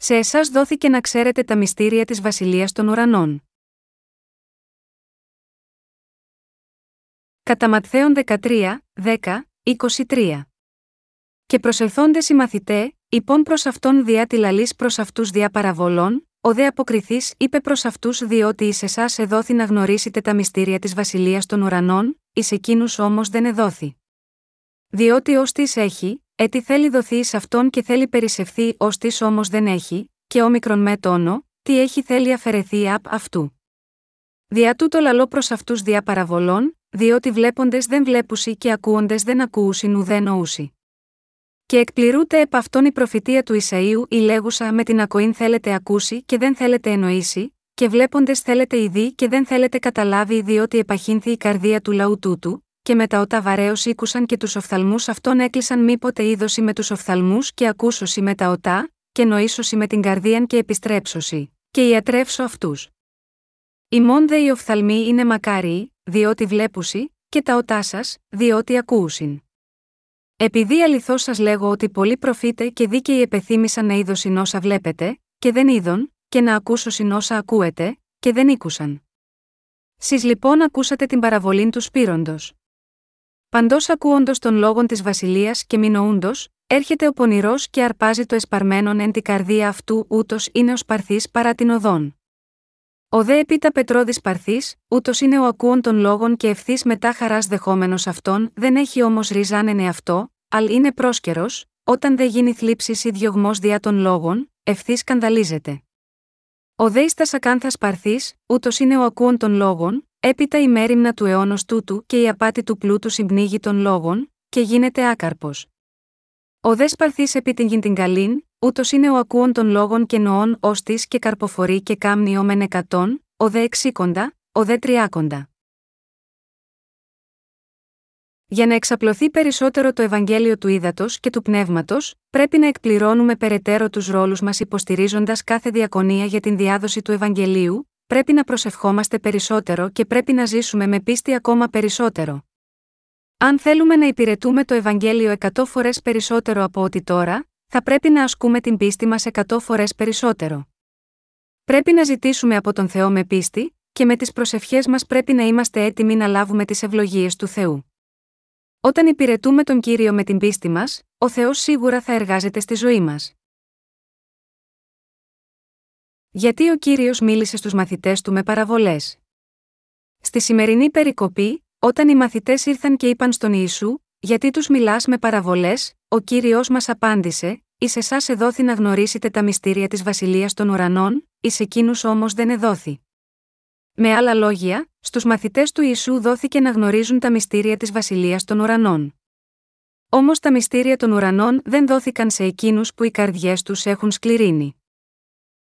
Σε εσάς δόθηκε να ξέρετε τα μυστήρια της βασιλείας των ουρανών. Κατά Ματθαίον 13, 10, 23. Και προσελθόντε οι μαθητέ, υπόν προς αυτόν διά τη λαλής προς αυτούς διά παραβολών, ο δε αποκριθής είπε προς αυτούς διότι εις εσάς εδόθη να γνωρίσετε τα μυστήρια της βασιλείας των ουρανών, εις εκείνους όμως δεν εδόθη. Διότι ως τη έχει, έτι θέλει δοθεί σε αυτόν και θέλει περισσευθεί ως τη όμως δεν έχει, και όμικρον με τόνο, τι έχει θέλει αφαιρεθεί απ' αυτού. Δια τούτο λαλό προς αυτούς δια παραβολών, διότι βλέποντες δεν βλέπουσι και ακούοντες δεν ακούουσιν ουδέ νοούσι. Και εκπληρούται επ' αυτόν η προφητεία του Ισαΐου η λέγουσα με την ακοήν θέλετε ακούσει και δεν θέλετε εννοήσει, και βλέποντες θέλετε ειδεί και δεν θέλετε καταλάβει διότι επαχύνθη η καρδία του λαού τούτου, και μετά τα βαρέως ήκουσαν και τους οφθαλμούς αυτών έκλεισαν μήποτε είδωση με τους οφθαλμούς και ακούσωση με τα οτά, και νοήσωση με την καρδίαν και επιστρέψωση, και ιατρεύσω αυτούς. Οι δε οι οφθαλμοί είναι μακάριοι, διότι βλέπουσι, και τα οτά σας, διότι ακούσιν. Επειδή αληθώς σας λέγω ότι πολλοί προφήτε και δίκαιοι επεθύμησαν να είδωσιν όσα βλέπετε, και δεν είδον, και να ακούσωσιν όσα ακούετε, και δεν ήκουσαν. Σει λοιπόν ακούσατε την παραβολή τους σπύροντο. Παντός ακούοντος των λόγων της Βασιλείας και μηνοούντο, έρχεται ο πονηρός και αρπάζει το εσπαρμένον εν την καρδία αυτού, ούτως είναι ο σπαρθής παρά την οδόν. Ο δε επίτα Πετρόδης Παρθής, ούτως είναι ο ακούων των λόγων και ευθύς μετά χαράς δεχόμενος αυτόν, δεν έχει όμως ριζάνενε αυτό, αλλά είναι πρόσκαιρος, όταν δεν γίνει θλίψης ή διωγμός διά των λόγων, ευθύς σκανδαλίζεται. Ο δε ίστα ακάνθα Παρθής, ούτως είναι ο ακούων των λόγων, έπειτα η μέρημνα του αιώνος τούτου και η απάτη του πλούτου συμπνίγει των λόγων, και γίνεται άκαρπος. Ο δε Παρθή επί την γιν την καλήν, Ούτως είναι ο ακούων των λόγων και νοών ως της και καρποφορεί και κάμνη ο μεν εκατόν, ο δε εξήκοντα, ο δε τριάκοντα. Για να εξαπλωθεί περισσότερο το Ευαγγέλιο του ύδατο και του πνεύματος, πρέπει να εκπληρώνουμε περαιτέρω τους ρόλους μας υποστηρίζοντας κάθε διακονία για την διάδοση του Ευαγγελίου, πρέπει να προσευχόμαστε περισσότερο και πρέπει να ζήσουμε με πίστη ακόμα περισσότερο. Αν θέλουμε να υπηρετούμε το Ευαγγέλιο εκατό φορές περισσότερο από ό,τι τώρα, θα πρέπει να ασκούμε την πίστη μας εκατό φορές περισσότερο. Πρέπει να ζητήσουμε από τον Θεό με πίστη, και με τις προσευχές μας πρέπει να είμαστε έτοιμοι να λάβουμε τις ευλογίες του Θεού. Όταν υπηρετούμε τον κύριο με την πίστη μας, ο Θεός σίγουρα θα εργάζεται στη ζωή μας. Γιατί ο κύριος μίλησε στους μαθητές του με παραβολές. Στη σημερινή περικοπή, όταν οι μαθητές ήρθαν και είπαν στον Ιησού, γιατί τους μιλάς με παραβολές, ο κύριος μας απάντησε: Εις εσάς εδόθη να γνωρίσετε τα μυστήρια της βασιλείας των ουρανών, εις εκείνους όμως δεν εδόθη. Με άλλα λόγια, στους μαθητές του Ιησού δόθηκε να γνωρίζουν τα μυστήρια της βασιλείας των ουρανών. Όμως τα μυστήρια των ουρανών δεν δόθηκαν σε εκείνους που οι καρδιές τους έχουν σκληρύνει.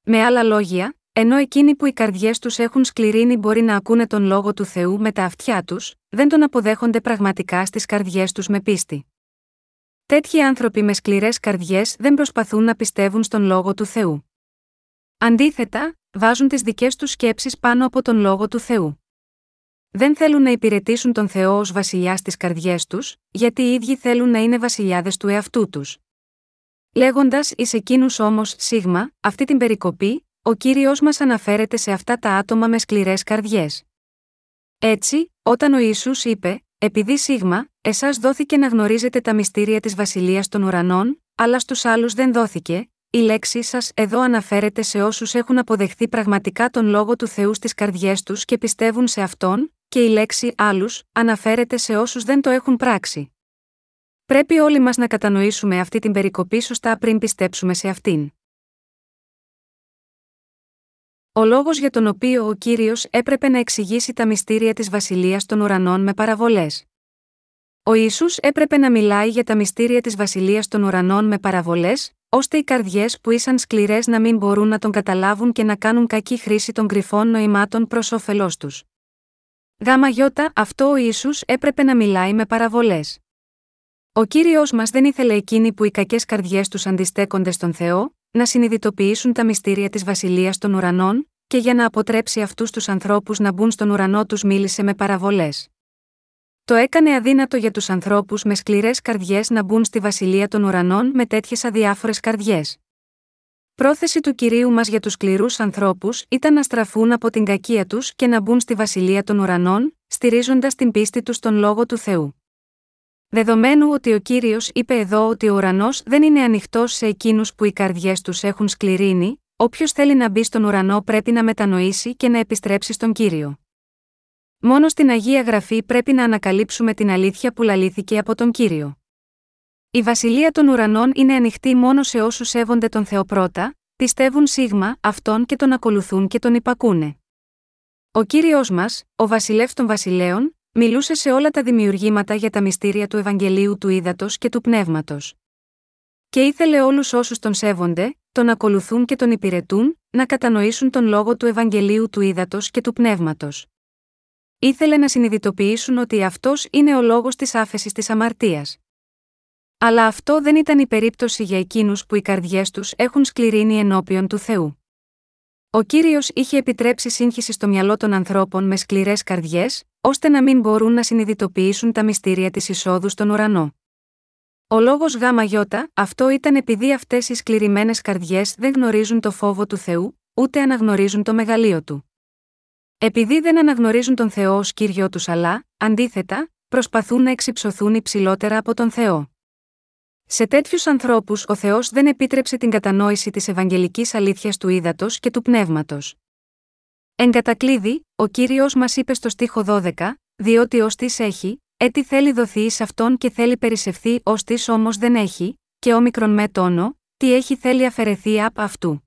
Με άλλα λόγια, ενώ εκείνοι που οι καρδιές τους έχουν σκληρύνει μπορεί να ακούνε τον λόγο του Θεού με τα αυτιά τους, δεν τον αποδέχονται πραγματικά στις καρδιές τους με πίστη. Τέτοιοι άνθρωποι με σκληρές καρδιές δεν προσπαθούν να πιστεύουν στον λόγο του Θεού. Αντίθετα, βάζουν τις δικές τους σκέψεις πάνω από τον λόγο του Θεού. Δεν θέλουν να υπηρετήσουν τον Θεό ως βασιλιάς στις καρδιές τους, γιατί οι ίδιοι θέλουν να είναι βασιλιάδες του εαυτού τους. Λέγοντας ει εκείνου όμως σίγμα, αυτή την περικοπή, ο κύριος μας αναφέρεται σε αυτά τα άτομα με σκληρές καρδιές. Έτσι, όταν ο Ιησούς είπε, επειδή σίγμα, εσάς δόθηκε να γνωρίζετε τα μυστήρια της βασιλείας των ουρανών, αλλά στους άλλους δεν δόθηκε, η λέξη σας εδώ αναφέρεται σε όσους έχουν αποδεχθεί πραγματικά τον λόγο του Θεού στις καρδιές τους και πιστεύουν σε αυτόν, και η λέξη άλλους αναφέρεται σε όσους δεν το έχουν πράξει. Πρέπει όλοι μας να κατανοήσουμε αυτή την περικοπή σωστά πριν πιστέψουμε σε αυτήν. Ο λόγος για τον οποίο ο κύριος έπρεπε να εξηγήσει τα μυστήρια της βασιλείας των ουρανών με παραβολές. Ο Ισού έπρεπε να μιλάει για τα μυστήρια της βασιλείας των ουρανών με παραβολές, ώστε οι καρδιές που ήσαν σκληρές να μην μπορούν να τον καταλάβουν και να κάνουν κακή χρήση των κρυφών νοημάτων προς όφελός τους. Γάμα γιώτα, αυτό ο Ισού έπρεπε να μιλάει με παραβολές. Ο κύριος μας δεν ήθελε εκείνοι που οι κακές καρδιές τους αντιστέκονται στον Θεό, να συνειδητοποιήσουν τα μυστήρια της βασιλείας των ουρανών, και για να αποτρέψει αυτούς τους ανθρώπους να μπουν στον ουρανό τους μίλησε με παραβολές. Το έκανε αδύνατο για τους ανθρώπους με σκληρές καρδιές να μπουν στη βασιλεία των ουρανών με τέτοιες αδιάφορες καρδιές. πρόθεση του κυρίου μας για τους σκληρούς ανθρώπους ήταν να στραφούν από την κακία τους και να μπουν στη βασιλεία των ουρανών, στηρίζοντας την πίστη τους στον λόγο του Θεού. Δεδομένου ότι ο κύριος είπε εδώ ότι ο ουρανός δεν είναι ανοιχτός σε εκείνους που οι καρδιές τους έχουν σκληρύνει, όποιος θέλει να μπει στον ουρανό πρέπει να μετανοήσει και να επιστρέψει στον κύριο. Μόνο στην Αγία Γραφή πρέπει να ανακαλύψουμε την αλήθεια που λαλήθηκε από τον κύριο. Η βασιλεία των ουρανών είναι ανοιχτή μόνο σε όσους σέβονται τον Θεό πρώτα, πιστεύουν σίγμα αυτόν και τον ακολουθούν και τον υπακούνε. Ο κύριος μας, ο βασιλεύς των βασιλέων, μιλούσε σε όλα τα δημιουργήματα για τα μυστήρια του Ευαγγελίου του Ήδατος και του Πνεύματος. Και ήθελε όλους όσους τον σέβονται, τον ακολουθούν και τον υπηρετούν, να κατανοήσουν τον λόγο του Ευαγγελίου του Ήδατος και του Πνεύματος. Ήθελε να συνειδητοποιήσουν ότι αυτός είναι ο λόγος της άφεσης της αμαρτίας. Αλλά αυτό δεν ήταν η περίπτωση για εκείνους που οι καρδιές τους έχουν σκληρύνει ενώπιον του Θεού. Ο κύριος είχε επιτρέψει σύγχυση στο μυαλό των ανθρώπων με σκληρές καρδιές, ώστε να μην μπορούν να συνειδητοποιήσουν τα μυστήρια της εισόδου στον ουρανό. Ο λόγος ΓΙ, αυτό ήταν επειδή αυτές οι σκληρημένες καρδιές δεν γνωρίζουν το φόβο του Θεού, ούτε αναγνωρίζουν το μεγαλείο του. Επειδή δεν αναγνωρίζουν τον Θεό ως κύριο τους, αλλά, αντίθετα, προσπαθούν να εξυψωθούν υψηλότερα από τον Θεό. Σε τέτοιους ανθρώπους ο Θεός δεν επίτρεψε την κατανόηση της Ευαγγελικής αλήθειας του ύδατος και του πνεύματος. Εν κατακλείδη, ο κύριος μας είπε στο στίχο 12, διότι ως της έχει, έτι θέλει δοθεί εις αυτόν και θέλει περισσευθεί ως της όμως δεν έχει, και όμικρον με τόνο, τι έχει θέλει αφαιρεθεί απ' αυτού.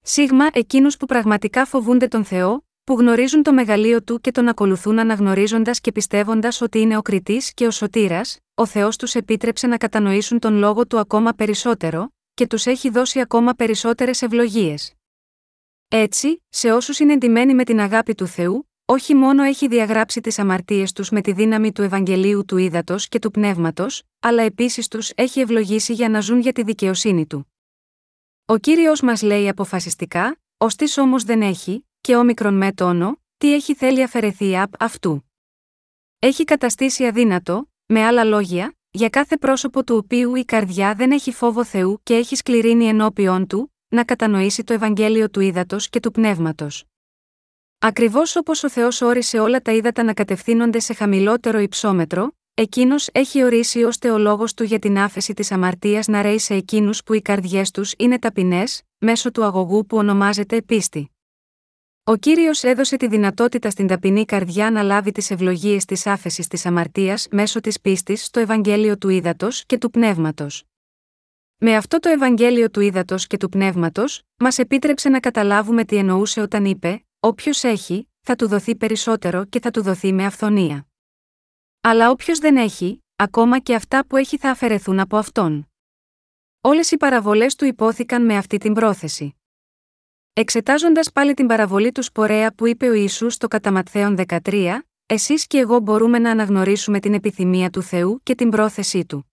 Σίγμα εκείνους που πραγματικά φοβούνται τον Θεό, που γνωρίζουν το μεγαλείο του και τον ακολουθούν αναγνωρίζοντας και πιστεύοντας ότι είναι ο κριτής και ο σωτήρας, ο Θεός τους επίτρεψε να κατανοήσουν τον λόγο του ακόμα περισσότερο, και τους έχει δώσει ακόμα περισσότερες ευλογίες. Έτσι, σε όσους είναι εντυμένοι με την αγάπη του Θεού, όχι μόνο έχει διαγράψει τις αμαρτίες τους με τη δύναμη του Ευαγγελίου του Ήδατος και του Πνεύματος, αλλά επίσης τους έχει ευλογήσει για να ζουν για τη δικαιοσύνη του. Ο κύριος μας λέει αποφασιστικά, ως τη όμως δεν έχει, και όμικρον με τόνο, τι έχει θέλει αφαιρεθεί απ' αυτού. Έχει καταστήσει αδύνατο, με άλλα λόγια, για κάθε πρόσωπο του οποίου η καρδιά δεν έχει φόβο Θεού και έχει σκληρύνει ενώπιον του, να κατανοήσει το Ευαγγέλιο του ύδατο και του πνεύματος. Ακριβώς όπως ο Θεός όρισε όλα τα ύδατα να κατευθύνονται σε χαμηλότερο υψόμετρο, εκείνος έχει ορίσει ώστε ο λόγο του για την άφεση της αμαρτίας να ρέει σε εκείνους που οι καρδιές τους είναι ταπεινές, μέσω του αγωγού που ονομάζεται πίστη. Ο κύριος έδωσε τη δυνατότητα στην ταπεινή καρδιά να λάβει τις ευλογίες της άφεσης της αμαρτίας μέσω της πίστης στο Ευαγγέλιο του Ήδατος και του Πνεύματος. Με αυτό το Ευαγγέλιο του Ήδατος και του Πνεύματος, μας επίτρεψε να καταλάβουμε τι εννοούσε όταν είπε: Όποιος έχει, θα του δοθεί περισσότερο και θα του δοθεί με αυθονία. Αλλά όποιος δεν έχει, ακόμα και αυτά που έχει θα αφαιρεθούν από αυτόν. Όλες οι παραβολές του υπόθηκαν με αυτή την πρόθεση. Εξετάζοντας πάλι την παραβολή του Σπορέα που είπε ο Ιησούς στο κατά 13, εσείς και εγώ μπορούμε να αναγνωρίσουμε την επιθυμία του Θεού και την πρόθεσή του.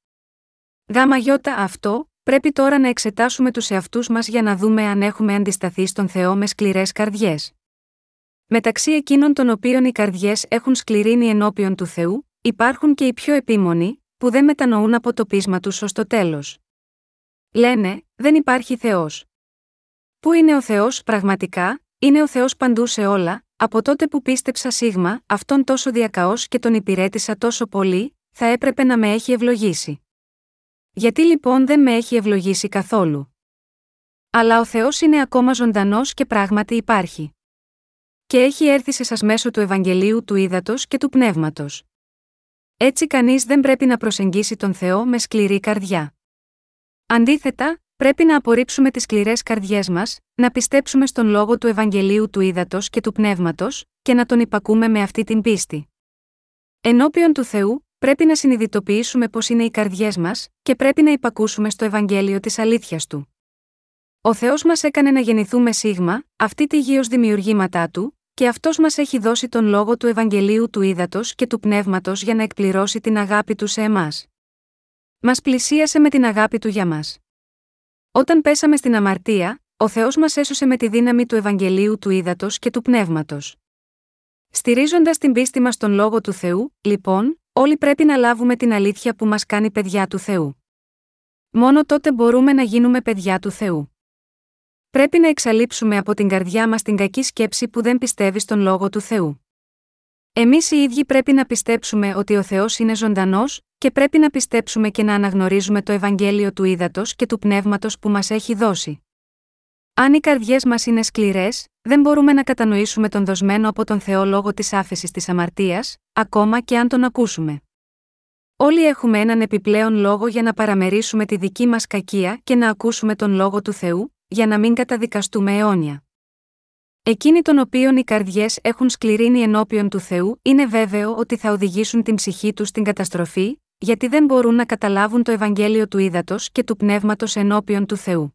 Γάμα γιώτα αυτό, πρέπει τώρα να εξετάσουμε τους εαυτούς μας για να δούμε αν έχουμε αντισταθεί στον Θεό με σκληρές καρδιές. Μεταξύ εκείνων των οποίων οι καρδιές έχουν σκληρύνει ενώπιον του Θεού, υπάρχουν και οι πιο επίμονοι, που δεν μετανοούν από το πείσμα τους ως το τέλος. Λένε, δεν υπάρχει Θεός. Πού είναι ο Θεός πραγματικά, είναι ο Θεός παντού σε όλα, από τότε που πίστεψα σίγμα, αυτόν τόσο διακαώς και τον υπηρέτησα τόσο πολύ, θα έπρεπε να με έχει ευλογήσει. Γιατί λοιπόν δεν με έχει ευλογήσει καθόλου. Αλλά ο Θεός είναι ακόμα ζωντανός και πράγματι υπάρχει. Και έχει έρθει σε σας μέσω του Ευαγγελίου του Ήδατος και του Πνεύματος. Έτσι κανείς δεν πρέπει να προσεγγίσει τον Θεό με σκληρή καρδιά. Αντίθετα, Πρέπει να απορρίψουμε τις σκληρές καρδιές μας, να πιστέψουμε στον λόγο του Ευαγγελίου του Ήδατος και του Πνεύματος, και να τον υπακούμε με αυτή την πίστη. Ενώπιον του Θεού, πρέπει να συνειδητοποιήσουμε πώς είναι οι καρδιές μας, και πρέπει να υπακούσουμε στο Ευαγγέλιο της αλήθειας του. Ο Θεός μας έκανε να γεννηθούμε σίγμα, αυτή τη γη ως δημιουργήματά του, και αυτός μας έχει δώσει τον λόγο του Ευαγγελίου του Ήδατος και του Πνεύματος για να εκπληρώσει την αγάπη του σε εμάς. Μας πλησίασε με την αγάπη του για μας. Όταν πέσαμε στην αμαρτία, ο Θεός μας έσωσε με τη δύναμη του Ευαγγελίου του Ήδατος και του Πνεύματος. Στηρίζοντας την πίστη μας στον λόγο του Θεού, λοιπόν, όλοι πρέπει να λάβουμε την αλήθεια που μας κάνει παιδιά του Θεού. Μόνο τότε μπορούμε να γίνουμε παιδιά του Θεού. Πρέπει να εξαλείψουμε από την καρδιά μας την κακή σκέψη που δεν πιστεύει στον λόγο του Θεού. Εμείς οι ίδιοι πρέπει να πιστέψουμε ότι ο Θεός είναι ζωντανός, και πρέπει να πιστέψουμε και να αναγνωρίζουμε το Ευαγγέλιο του ύδατο και του πνεύματος που μας έχει δώσει. Αν οι καρδιές μας είναι σκληρές, δεν μπορούμε να κατανοήσουμε τον δοσμένο από τον Θεό λόγο της άφεσης της αμαρτίας, ακόμα και αν τον ακούσουμε. Όλοι έχουμε έναν επιπλέον λόγο για να παραμερίσουμε τη δική μας κακία και να ακούσουμε τον λόγο του Θεού, για να μην καταδικαστούμε αιώνια. Εκείνοι των οποίων οι καρδιές έχουν σκληρύνει ενώπιον του Θεού, είναι βέβαιο ότι θα οδηγήσουν την ψυχή τους στην καταστροφή, γιατί δεν μπορούν να καταλάβουν το Ευαγγέλιο του ύδατο και του πνεύματος ενώπιον του Θεού.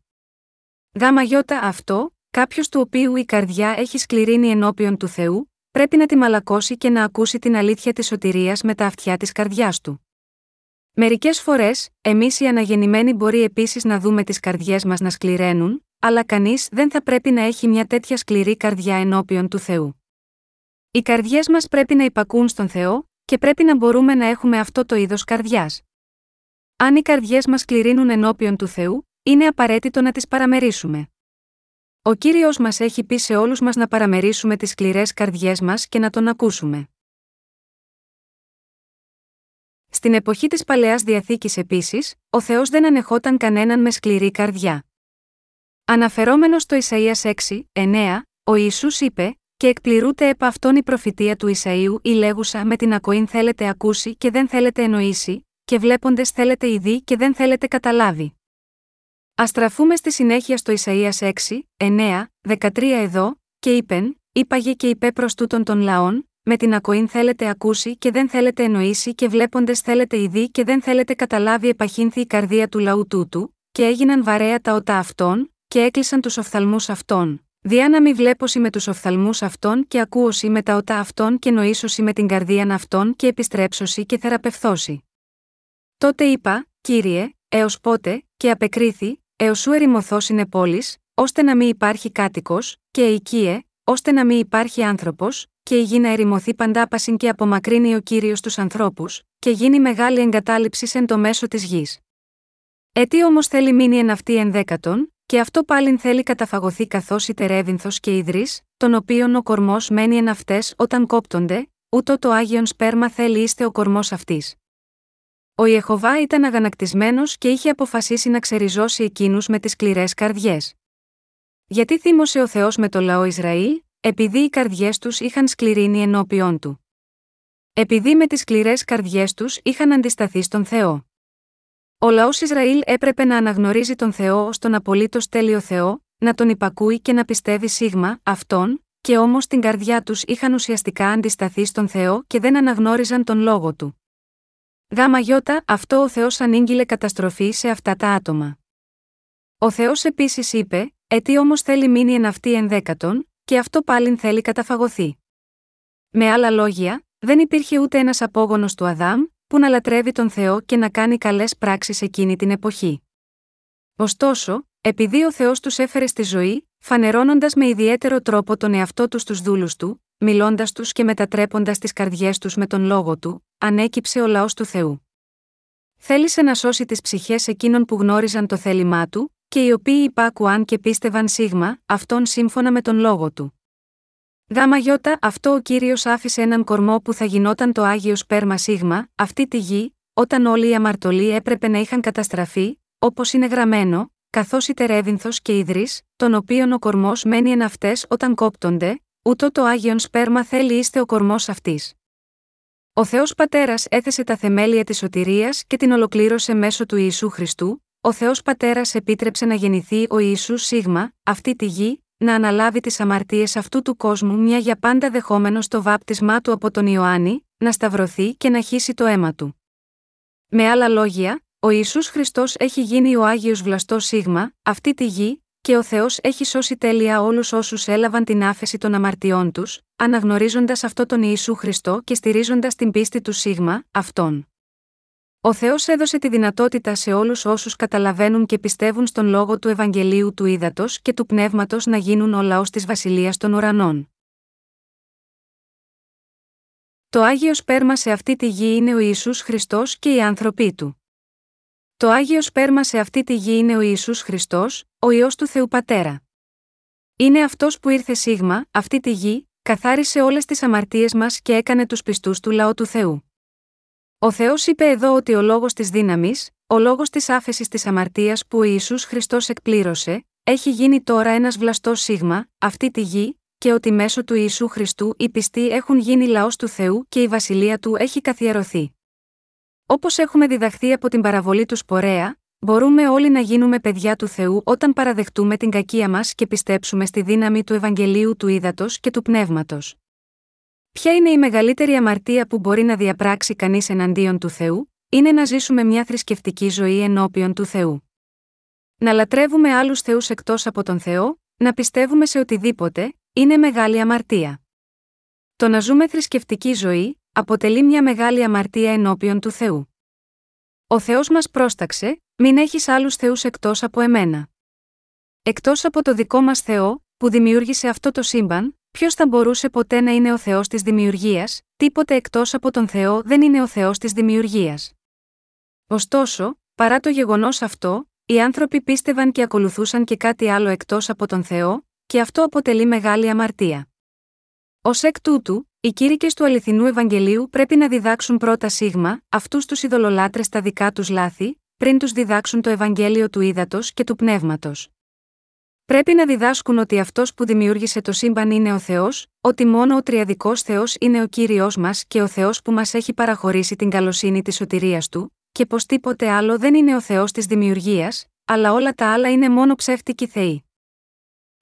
Γάμα γιώτα αυτό, κάποιος του οποίου η καρδιά έχει σκληρύνει ενώπιον του Θεού, πρέπει να τη μαλακώσει και να ακούσει την αλήθεια της σωτηρίας με τα αυτιά της καρδιάς του. Μερικές φορές, εμείς οι αναγεννημένοι μπορεί επίσης να δούμε τις καρδιές μας να σκληραίνουν, αλλά κανείς δεν θα πρέπει να έχει μια τέτοια σκληρή καρδιά ενώπιον του Θεού. Οι καρδιές μας πρέπει να υπακούν στον Θεό, και πρέπει να μπορούμε να έχουμε αυτό το είδος καρδιάς. Αν οι καρδιές μας σκληρύνουν ενώπιον του Θεού, είναι απαραίτητο να τις παραμερίσουμε. Ο κύριος μας έχει πει σε όλους μας να παραμερίσουμε τις σκληρές καρδιές μας και να τον ακούσουμε. Στην εποχή της παλαιάς διαθήκης επίσης, ο Θεός δεν ανεχόταν κανέναν με σκληρή καρδιά. Αναφερόμενος στο Ισαία 6, 9, ο Ιησούς είπε: Και εκπληρούται επ' αυτόν η προφητεία του Ισαίου η λέγουσα με την ακοήν θέλετε ακούσει και δεν θέλετε εννοήσει, και βλέποντες θέλετε ειδεί και δεν θέλετε καταλάβει. Α στραφούμε στη συνέχεια στο Ισαία 6, 9, 13 εδώ, και είπεν, είπαγε και είπε προς τούτον των λαών, με την ακοήν θέλετε ακούσει και δεν θέλετε εννοήσει και βλέποντες θέλετε ειδεί και δεν θέλετε καταλάβει επαχύνθη η καρδία του λαού τούτου, και έγιναν βαρέα τα οτά αυτών, και έκλεισαν τους οφθαλμούς αυτών. Διά να μη βλέπωση με τους οφθαλμούς αυτών και ακούωση με τα οτά αυτών και νοήσωση με την καρδίαν αυτών και επιστρέψωση και θεραπευθώσει. Τότε είπα, κύριε, έως πότε, και απεκρίθη, έως σου ερημοθώ είναι πόλης, ώστε να μην υπάρχει κάτοικος, και οικίε, ώστε να μην υπάρχει άνθρωπος, και η γη να ερημωθεί παντάπασιν και απομακρύνει ο κύριος τους ανθρώπους, και γίνει μεγάλη εγκατάλειψη εν το μέσο της γης. Έτι όμως θέλει μείνει εν αυτή ενδέκατον, και αυτό πάλιν θέλει καταφαγωθεί καθώς τερέβινθο και ιδρύ, τον οποίον ο κορμός μένει εν αυτές όταν κόπτονται, ούτω το άγιον σπέρμα θέλει είστε ο κορμός αυτής. Ο Ιεχοβά ήταν αγανακτισμένος και είχε αποφασίσει να ξεριζώσει εκείνους με τις σκληρές καρδιές. Γιατί θύμωσε ο Θεός με το λαό Ισραήλ, επειδή οι καρδιές τους είχαν σκληρύνει ενώπιον του. Επειδή με τις σκληρές καρδιές τους είχαν αντισταθεί στον Θεό. Ο λαός Ισραήλ έπρεπε να αναγνωρίζει τον Θεό ως τον απολύτως τέλειο Θεό, να τον υπακούει και να πιστεύει σίγμα, αυτόν, και όμως στην καρδιά τους είχαν ουσιαστικά αντισταθεί στον Θεό και δεν αναγνώριζαν τον λόγο του. Γάμα γιώτα, αυτό ο Θεός ανήγγειλε καταστροφή σε αυτά τα άτομα. Ο Θεός επίσης είπε, Ετί όμως θέλει μείνει εν αυτή ενδέκατον, και αυτό πάλιν θέλει καταφαγωθεί. Με άλλα λόγια, δεν υπήρχε ούτε ένας απόγονος του Αδάμ, που να λατρεύει τον Θεό και να κάνει καλές πράξεις εκείνη την εποχή. Ωστόσο, επειδή ο Θεός τους έφερε στη ζωή, φανερώνοντας με ιδιαίτερο τρόπο τον εαυτό τους στους δούλους του, μιλώντας τους και μετατρέποντας τις καρδιές τους με τον λόγο του, ανέκυψε ο λαός του Θεού. Θέλησε να σώσει τις ψυχές εκείνων που γνώριζαν το θέλημά του, και οι οποίοι υπάκουαν και πίστευαν σίγμα, αυτόν σύμφωνα με τον λόγο του. Γάμα γιώτα, αυτό ο κύριος άφησε έναν κορμό που θα γινόταν το άγιο σπέρμα σίγμα, αυτή τη γη, όταν όλοι οι αμαρτωλοί έπρεπε να είχαν καταστραφεί, όπως είναι γραμμένο, καθώς η τερέβινθο και ιδρύς, τον οποίον ο κορμός μένει εν αυτές όταν κόπτονται, ούτω το άγιον σπέρμα θέλει είστε ο κορμός αυτής. Ο Θεός Πατέρας έθεσε τα θεμέλια της σωτηρίας και την ολοκλήρωσε μέσω του Ιησού Χριστού, ο Θεός Πατέρας επίτρεψε να γεννηθεί ο Ιησούς Σίγμα, αυτή τη γη, να αναλάβει τις αμαρτίες αυτού του κόσμου μια για πάντα δεχόμενο το βάπτισμά του από τον Ιωάννη, να σταυρωθεί και να χύσει το αίμα του. Με άλλα λόγια, ο Ιησούς Χριστός έχει γίνει ο Άγιος Βλαστός Σίγμα, αυτή τη γη, και ο Θεός έχει σώσει τέλεια όλους όσους έλαβαν την άφεση των αμαρτιών τους, αναγνωρίζοντας αυτό τον Ιησού Χριστό και στηρίζοντας την πίστη του Σίγμα, αυτόν. Ο Θεός έδωσε τη δυνατότητα σε όλους όσους καταλαβαίνουν και πιστεύουν στον λόγο του Ευαγγελίου του Ήδατος και του Πνεύματος να γίνουν ο λαός της Βασιλείας των Ουρανών. Το Άγιο Σπέρμα σε αυτή τη γη είναι ο Ισού Χριστός και οι άνθρωποι του. Το Άγιο Σπέρμα σε αυτή τη γη είναι ο Ισού Χριστός, ο ιό του Θεού Πατέρα. Είναι αυτός που ήρθε σίγμα, αυτή τη γη, καθάρισε όλες τις αμαρτίες μας και έκανε τους πιστούς του λαό του Θεού. Ο Θεός είπε εδώ ότι ο λόγος της δύναμης, ο λόγος της άφεσης της αμαρτίας που ο Ιησούς Χριστός εκπλήρωσε, έχει γίνει τώρα ένας βλαστός σίγμα, αυτή τη γη, και ότι μέσω του Ιησού Χριστού οι πιστοί έχουν γίνει λαός του Θεού και η βασιλεία του έχει καθιερωθεί. Όπως έχουμε διδαχθεί από την παραβολή του Σπορέα, μπορούμε όλοι να γίνουμε παιδιά του Θεού όταν παραδεχτούμε την κακία μας και πιστέψουμε στη δύναμη του Ευαγγελίου του Ήδατος και του Πνεύματος. Ποια είναι η μεγαλύτερη αμαρτία που μπορεί να διαπράξει κανείς εναντίον του Θεού, είναι να ζήσουμε μια θρησκευτική ζωή ενώπιον του Θεού. Να λατρεύουμε άλλους Θεούς εκτός από τον Θεό, να πιστεύουμε σε οτιδήποτε, είναι μεγάλη αμαρτία. Το να ζούμε θρησκευτική ζωή, αποτελεί μια μεγάλη αμαρτία ενώπιον του Θεού. Ο Θεός μας πρόσταξε, μην έχεις άλλους Θεούς εκτός από εμένα. Εκτός από το δικό μας Θεό, που δημιούργησε αυτό το σύμπαν, ποιος θα μπορούσε ποτέ να είναι ο Θεός της δημιουργίας, τίποτε εκτός από τον Θεό δεν είναι ο Θεός της δημιουργίας. Ωστόσο, παρά το γεγονός αυτό, οι άνθρωποι πίστευαν και ακολουθούσαν και κάτι άλλο εκτός από τον Θεό, και αυτό αποτελεί μεγάλη αμαρτία. Ω εκ τούτου, οι κήρυκες του αληθινού Ευαγγελίου πρέπει να διδάξουν πρώτα σίγμα, αυτούς τους ειδωλολάτρε τα δικά τους λάθη, πριν τους διδάξουν το Ευαγγέλιο του ύδατο και του πνεύματος. Πρέπει να διδάσκουν ότι αυτός που δημιούργησε το σύμπαν είναι ο Θεός, ότι μόνο ο τριαδικός Θεός είναι ο κύριος μας και ο Θεός που μας έχει παραχωρήσει την καλοσύνη της σωτηρίας του, και πως τίποτε άλλο δεν είναι ο Θεός της δημιουργίας, αλλά όλα τα άλλα είναι μόνο ψεύτικοι θεοί.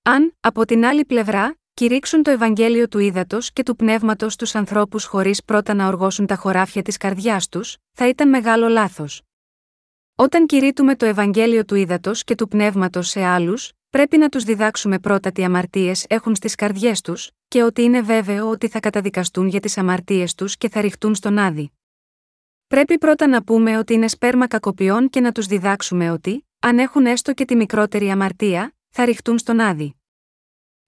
Αν, από την άλλη πλευρά, κηρύξουν το Ευαγγέλιο του ύδατο και του πνεύματος στου ανθρώπους χωρίς πρώτα να οργώσουν τα χωράφια της καρδιάς τους, θα ήταν μεγάλο λάθος. Όταν κηρύττουμε το Ευαγγέλιο του ύδατο και του πνεύματος σε άλλους, πρέπει να τους διδάξουμε πρώτα τι αμαρτίες έχουν στις καρδιές τους, και ότι είναι βέβαιο ότι θα καταδικαστούν για τις αμαρτίες τους και θα ρηχτούν στον άδει. Πρέπει πρώτα να πούμε ότι είναι σπέρμα κακοποιών και να τους διδάξουμε ότι, αν έχουν έστω και τη μικρότερη αμαρτία, θα ρηχτούν στον άδει.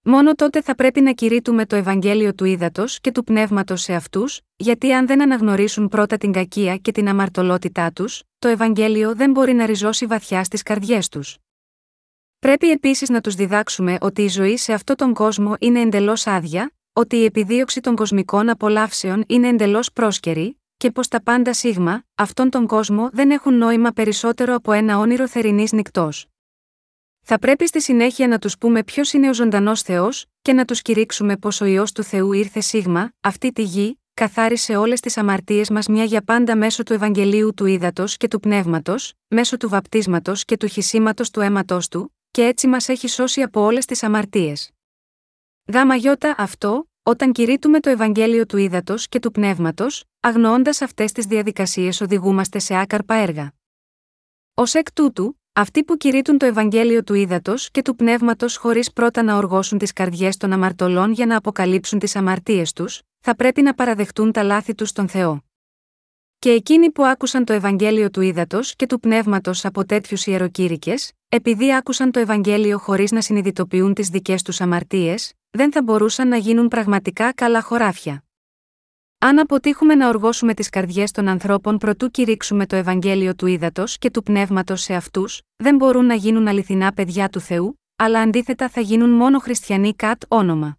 Μόνο τότε θα πρέπει να κηρύττουμε το Ευαγγέλιο του ύδατο και του πνεύματος σε αυτούς, γιατί αν δεν αναγνωρίσουν πρώτα την κακία και την αμαρτωλότητά τους, το Ευαγγέλιο δεν μπορεί να ριζώσει βαθιά στις καρδιές τους. Πρέπει επίσης να τους διδάξουμε ότι η ζωή σε αυτόν τον κόσμο είναι εντελώς άδεια, ότι η επιδίωξη των κοσμικών απολαύσεων είναι εντελώς πρόσκαιρη, και πως τα πάντα σίγμα, αυτόν τον κόσμο δεν έχουν νόημα περισσότερο από ένα όνειρο θερινής νυχτός. Θα πρέπει στη συνέχεια να τους πούμε ποιος είναι ο ζωντανός Θεός, και να τους κηρύξουμε πως ο ιό του Θεού ήρθε σίγμα, αυτή τη γη, καθάρισε όλες τις αμαρτίες μας μια για πάντα μέσω του Ευαγγελίου του Ήδατος και του Πνεύματος, μέσω του βαπτίσματος και του χυσίματος του αίματός του, και έτσι μας έχει σώσει από όλες τις αμαρτίες. Γάμα γιώτα αυτό, όταν κηρύττουμε το Ευαγγέλιο του Ήδατος και του Πνεύματος, αγνοώντας αυτές τις διαδικασίες οδηγούμαστε σε άκαρπα έργα. Ω εκ τούτου, αυτοί που κηρύττουν το Ευαγγέλιο του ύδατο και του πνεύματος χωρίς πρώτα να οργώσουν τις καρδιές των αμαρτωλών για να αποκαλύψουν τις αμαρτίες τους, θα πρέπει να παραδεχτούν τα λάθη τους στον Θεό. Και εκείνοι που άκουσαν το Ευαγγέλιο του ύδατο και του πνεύματος από τέτοιους ιεροκήρυκες, επειδή άκουσαν το Ευαγγέλιο χωρίς να συνειδητοποιούν τις δικές τους αμαρτίες, δεν θα μπορούσαν να γίνουν πραγματικά καλά χωράφια. Αν αποτύχουμε να οργώσουμε τις καρδιές των ανθρώπων προτού κηρύξουμε το Ευαγγέλιο του ύδατο και του πνεύματος σε αυτούς, δεν μπορούν να γίνουν αληθινά παιδιά του Θεού, αλλά αντίθετα θα γίνουν μόνο χριστιανοί κατ' όνομα.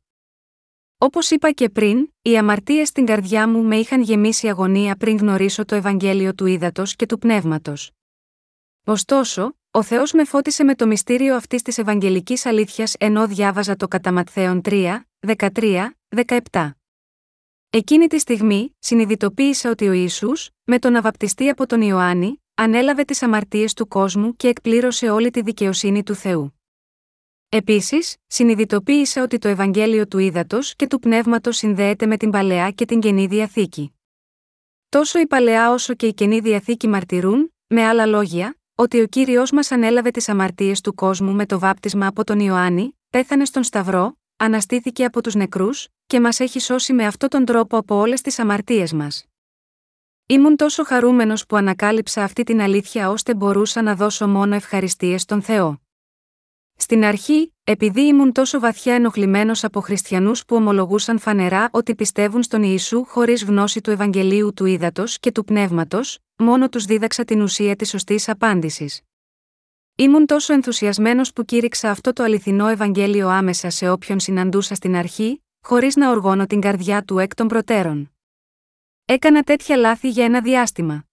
Όπως είπα και πριν, οι αμαρτίες στην καρδιά μου με είχαν γεμίσει αγωνία πριν γνωρίσω το Ευαγγέλιο του ύδατο και του πνεύματος. Ωστόσο, ο Θεός με φώτισε με το μυστήριο αυτής της Ευαγγελικής αλήθειας ενώ διάβαζα το κατά Ματθαίον 3, 13, 17. Εκείνη τη στιγμή, συνειδητοποίησα ότι ο Ισού, με τον αβαπτιστή από τον Ιωάννη, ανέλαβε τις αμαρτίες του κόσμου και εκπλήρωσε όλη τη δικαιοσύνη του Θεού. Επίσης, συνειδητοποίησα ότι το Ευαγγέλιο του Ήδατος και του Πνεύματος συνδέεται με την παλαιά και την καινή διαθήκη. Τόσο η παλαιά όσο και η καινή διαθήκη μαρτυρούν, με άλλα λόγια, ότι ο κύριος μας ανέλαβε τις αμαρτίες του κόσμου με το βάπτισμα από τον Ιωάννη, πέθανε στον Σταυρό, αναστήθηκε από τους νεκρούς, και μας έχει σώσει με αυτόν τον τρόπο από όλες τις αμαρτίες μας. Ήμουν τόσο χαρούμενος που ανακάλυψα αυτή την αλήθεια ώστε μπορούσα να δώσω μόνο ευχαριστίες στον Θεό. Στην αρχή, επειδή ήμουν τόσο βαθιά ενοχλημένος από χριστιανούς που ομολογούσαν φανερά ότι πιστεύουν στον Ιησού χωρίς γνώση του Ευαγγελίου του Ήδατος και του Πνεύματος, μόνο τους δίδαξα την ουσία της σωστής απάντησης. Ήμουν τόσο ενθουσιασμένος που κήρυξα αυτό το αληθινό Ευαγγέλιο άμεσα σε όποιον συναντούσα στην αρχή, χωρίς να οργώνω την καρδιά του εκ των προτέρων. Έκανα τέτοια λάθη για ένα διάστημα.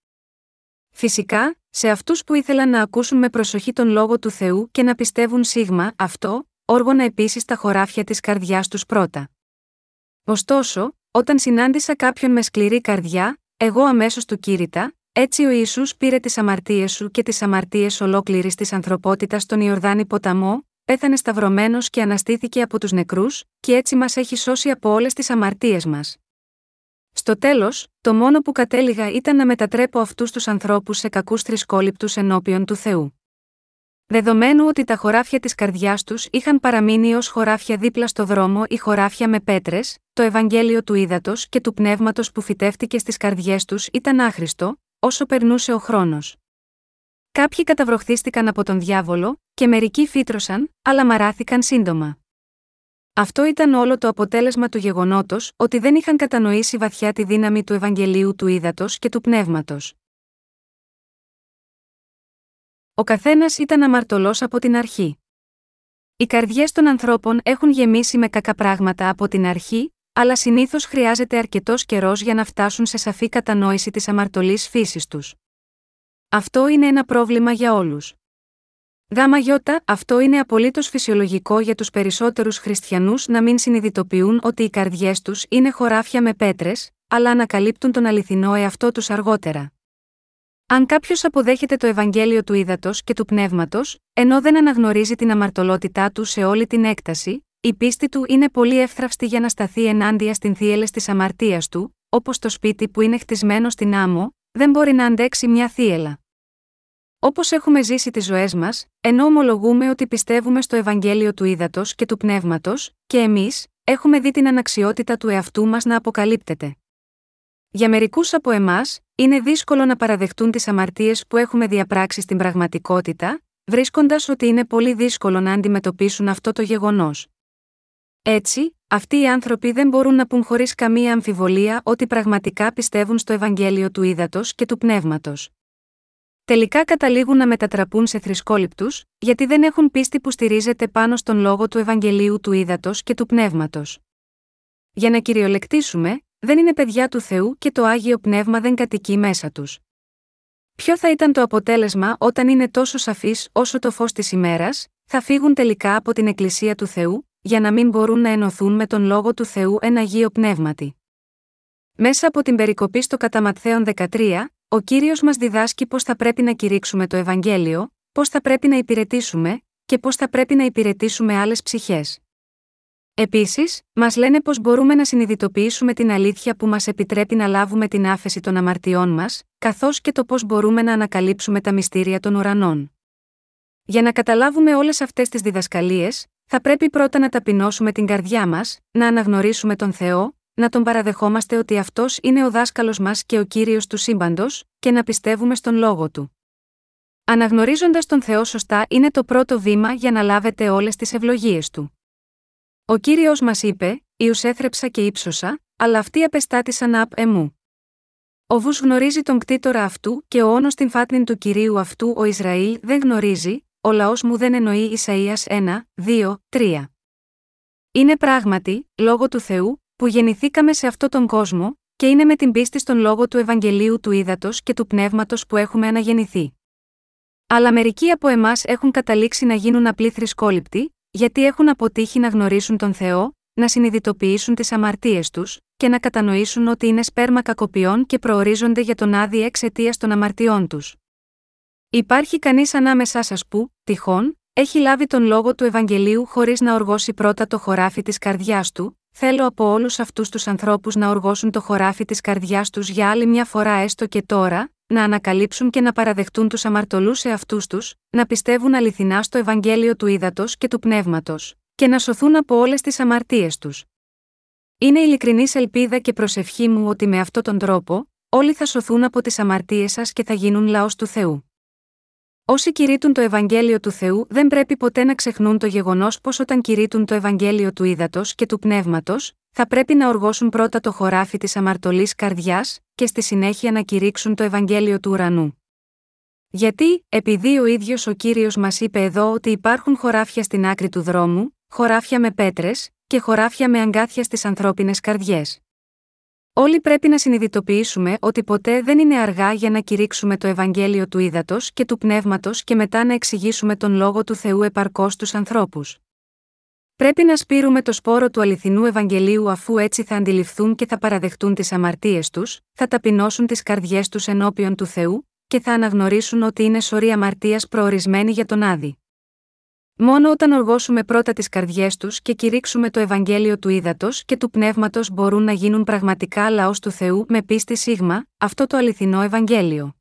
Φυσικά, σε αυτούς που ήθελαν να ακούσουν με προσοχή τον λόγο του Θεού και να πιστεύουν σίγμα, αυτό, όργωνα επίσης τα χωράφια της καρδιάς τους πρώτα. Ωστόσο, όταν συνάντησα κάποιον με σκληρή καρδιά, εγώ αμέσως του κήρυτα, έτσι ο Ιησούς πήρε τις αμαρτίες σου και τις αμαρτίες ολόκληρης της ανθρωπότητας στον Ιορδάνη ποταμό, πέθανε σταυρωμένος και αναστήθηκε από τους νεκρούς, και έτσι μας έχει σώσει από όλες τις αμαρτίες μας. Στο τέλος, το μόνο που κατέληγα ήταν να μετατρέπω αυτούς τους ανθρώπους σε κακούς θρησκόληπτους ενώπιον του Θεού. Δεδομένου ότι τα χωράφια της καρδιάς τους είχαν παραμείνει ως χωράφια δίπλα στο δρόμο ή χωράφια με πέτρες, το Ευαγγέλιο του ύδατο και του πνεύματος που φυτεύτηκε στις καρδιές τους ήταν άχρηστο, όσο περνούσε ο χρόνος. Κάποιοι καταβροχθίστηκαν από τον διάβολο, και μερικοί φύτρωσαν, αλλά μαράθηκαν σύντομα. Αυτό ήταν όλο το αποτέλεσμα του γεγονότος ότι δεν είχαν κατανοήσει βαθιά τη δύναμη του Ευαγγελίου του ύδατο και του πνεύματος. Ο καθένας ήταν αμαρτωλός από την αρχή. Οι καρδιές των ανθρώπων έχουν γεμίσει με κακά πράγματα από την αρχή, αλλά συνήθως χρειάζεται αρκετός καιρός για να φτάσουν σε σαφή κατανόηση της αμαρτωλής φύσης τους. Αυτό είναι ένα πρόβλημα για όλους. Γάμα γιώτα, αυτό είναι απολύτως φυσιολογικό για τους περισσότερους χριστιανούς να μην συνειδητοποιούν ότι οι καρδιές τους είναι χωράφια με πέτρες, αλλά ανακαλύπτουν τον αληθινό εαυτό τους αργότερα. Αν κάποιος αποδέχεται το Ευαγγέλιο του ύδατο και του πνεύματος, ενώ δεν αναγνωρίζει την αμαρτωλότητά του σε όλη την έκταση, η πίστη του είναι πολύ εύθραυστη για να σταθεί ενάντια στην θύελες της αμαρτίας του, όπως το σπίτι που είναι χτισμένο στην άμμο, δεν μπορεί να αντέξει μια θύελα. Όπως έχουμε ζήσει τις ζωές μας, ενώ ομολογούμε ότι πιστεύουμε στο Ευαγγέλιο του ύδατο και του πνεύματος, και εμείς, έχουμε δει την αναξιότητα του εαυτού μας να αποκαλύπτεται. Για μερικούς από εμάς, είναι δύσκολο να παραδεχτούν τις αμαρτίες που έχουμε διαπράξει στην πραγματικότητα, βρίσκοντας ότι είναι πολύ δύσκολο να αντιμετωπίσουν αυτό το γεγονός. Έτσι, αυτοί οι άνθρωποι δεν μπορούν να πούν χωρίς καμία αμφιβολία ότι πραγματικά πιστεύουν στο Ευαγγέλιο του ύδατο και του πνεύματος. Τελικά καταλήγουν να μετατραπούν σε θρησκόληπτους, γιατί δεν έχουν πίστη που στηρίζεται πάνω στον λόγο του Ευαγγελίου του ύδατο και του πνεύματος. Για να κυριολεκτήσουμε, δεν είναι παιδιά του Θεού και το άγιο πνεύμα δεν κατοικεί μέσα τους. Ποιο θα ήταν το αποτέλεσμα όταν είναι τόσο σαφεί όσο το φως της ημέρας, θα φύγουν τελικά από την Εκκλησία του Θεού, για να μην μπορούν να ενωθούν με τον λόγο του Θεού ένα αγίο πνεύματι. Μέσα από την περικοπή στο κατά Ματθαίον 13, ο κύριος μας διδάσκει πώς θα πρέπει να κηρύξουμε το Ευαγγέλιο, πώς θα πρέπει να υπηρετήσουμε, και πώς θα πρέπει να υπηρετήσουμε άλλες ψυχές. Επίσης, μας λένε πω μπορούμε να συνειδητοποιήσουμε την αλήθεια που μας επιτρέπει να λάβουμε την άφεση των αμαρτιών μας, καθώς και το πώς μπορούμε να ανακαλύψουμε τα μυστήρια των ουρανών. Για να καταλάβουμε όλες αυτές τις διδασκαλίες, θα πρέπει πρώτα να ταπεινώσουμε την καρδιά μας, να αναγνωρίσουμε τον Θεό, να τον παραδεχόμαστε ότι αυτός είναι ο δάσκαλος μας και ο κύριος του σύμπαντος, και να πιστεύουμε στον λόγο του. Αναγνωρίζοντας τον Θεό σωστά είναι το πρώτο βήμα για να λάβετε όλες τις ευλογίες του. Ο κύριος μας είπε: Ιουσέθρεψα και ύψωσα, αλλά αυτοί απεστάτησαν απ' εμού. Ο Βους γνωρίζει τον κτήτορα αυτού και ο όνος την φάτνην του κυρίου αυτού ο Ισραήλ δεν γνωρίζει, ο λαός μου δεν εννοεί Ισαΐας 1, 2, 3. Είναι πράγματι, λόγω του Θεού, που γεννηθήκαμε σε αυτόν τον κόσμο, και είναι με την πίστη στον λόγο του Ευαγγελίου του Ήδατος και του Πνεύματος που έχουμε αναγεννηθεί. Αλλά μερικοί από εμάς έχουν καταλήξει να γίνουν απλοί θρησκόληπτοι, γιατί έχουν αποτύχει να γνωρίσουν τον Θεό, να συνειδητοποιήσουν τις αμαρτίες τους, και να κατανοήσουν ότι είναι σπέρμα κακοποιών και προορίζονται για τον άδει εξαιτίας των αμαρτιών τους. Υπάρχει κανείς ανάμεσά σας που, τυχόν, έχει λάβει τον λόγο του Ευαγγελίου χωρίς να οργώσει πρώτα το χωράφι της καρδιάς του, θέλω από όλους αυτούς τους ανθρώπους να οργώσουν το χωράφι της καρδιάς τους για άλλη μια φορά έστω και τώρα, να ανακαλύψουν και να παραδεχτούν τους αμαρτωλούς εαυτούς τους, να πιστεύουν αληθινά στο Ευαγγέλιο του ύδατο και του πνεύματος, και να σωθούν από όλες τις αμαρτίες τους. Είναι ειλικρινής ελπίδα και προσευχή μου ότι με αυτόν τον τρόπο, όλοι θα σωθούν από τις αμαρτίες σας και θα γίνουν λαός του Θεού. Όσοι κηρύττουν το Ευαγγέλιο του Θεού δεν πρέπει ποτέ να ξεχνούν το γεγονός πως όταν κηρύττουν το Ευαγγέλιο του ύδατο και του πνεύματος, θα πρέπει να οργώσουν πρώτα το χωράφι της αμαρτωλής καρδιάς, και στη συνέχεια να κηρύξουν το Ευαγγέλιο του ουρανού. Γιατί, επειδή ο ίδιος ο κύριος μας είπε εδώ ότι υπάρχουν χωράφια στην άκρη του δρόμου, χωράφια με πέτρες, και χωράφια με αγκάθια στις ανθρώπινες καρδιές. Όλοι πρέπει να συνειδητοποιήσουμε ότι ποτέ δεν είναι αργά για να κηρύξουμε το Ευαγγέλιο του ύδατο και του πνεύματος και μετά να εξηγήσουμε τον λόγο του Θεού επαρκώς στους ανθρώπους. Πρέπει να σπείρουμε το σπόρο του αληθινού Ευαγγελίου αφού έτσι θα αντιληφθούν και θα παραδεχτούν τις αμαρτίες τους, θα ταπεινώσουν τις καρδιές τους ενώπιον του Θεού, και θα αναγνωρίσουν ότι είναι σωρή αμαρτίας προορισμένη για τον Άδη. Μόνο όταν οργώσουμε πρώτα τις καρδιές τους και κηρύξουμε το Ευαγγέλιο του ύδατο και του πνεύματος μπορούν να γίνουν πραγματικά λαός του Θεού με πίστη σίγμα, αυτό το αληθινό Ευαγγέλιο.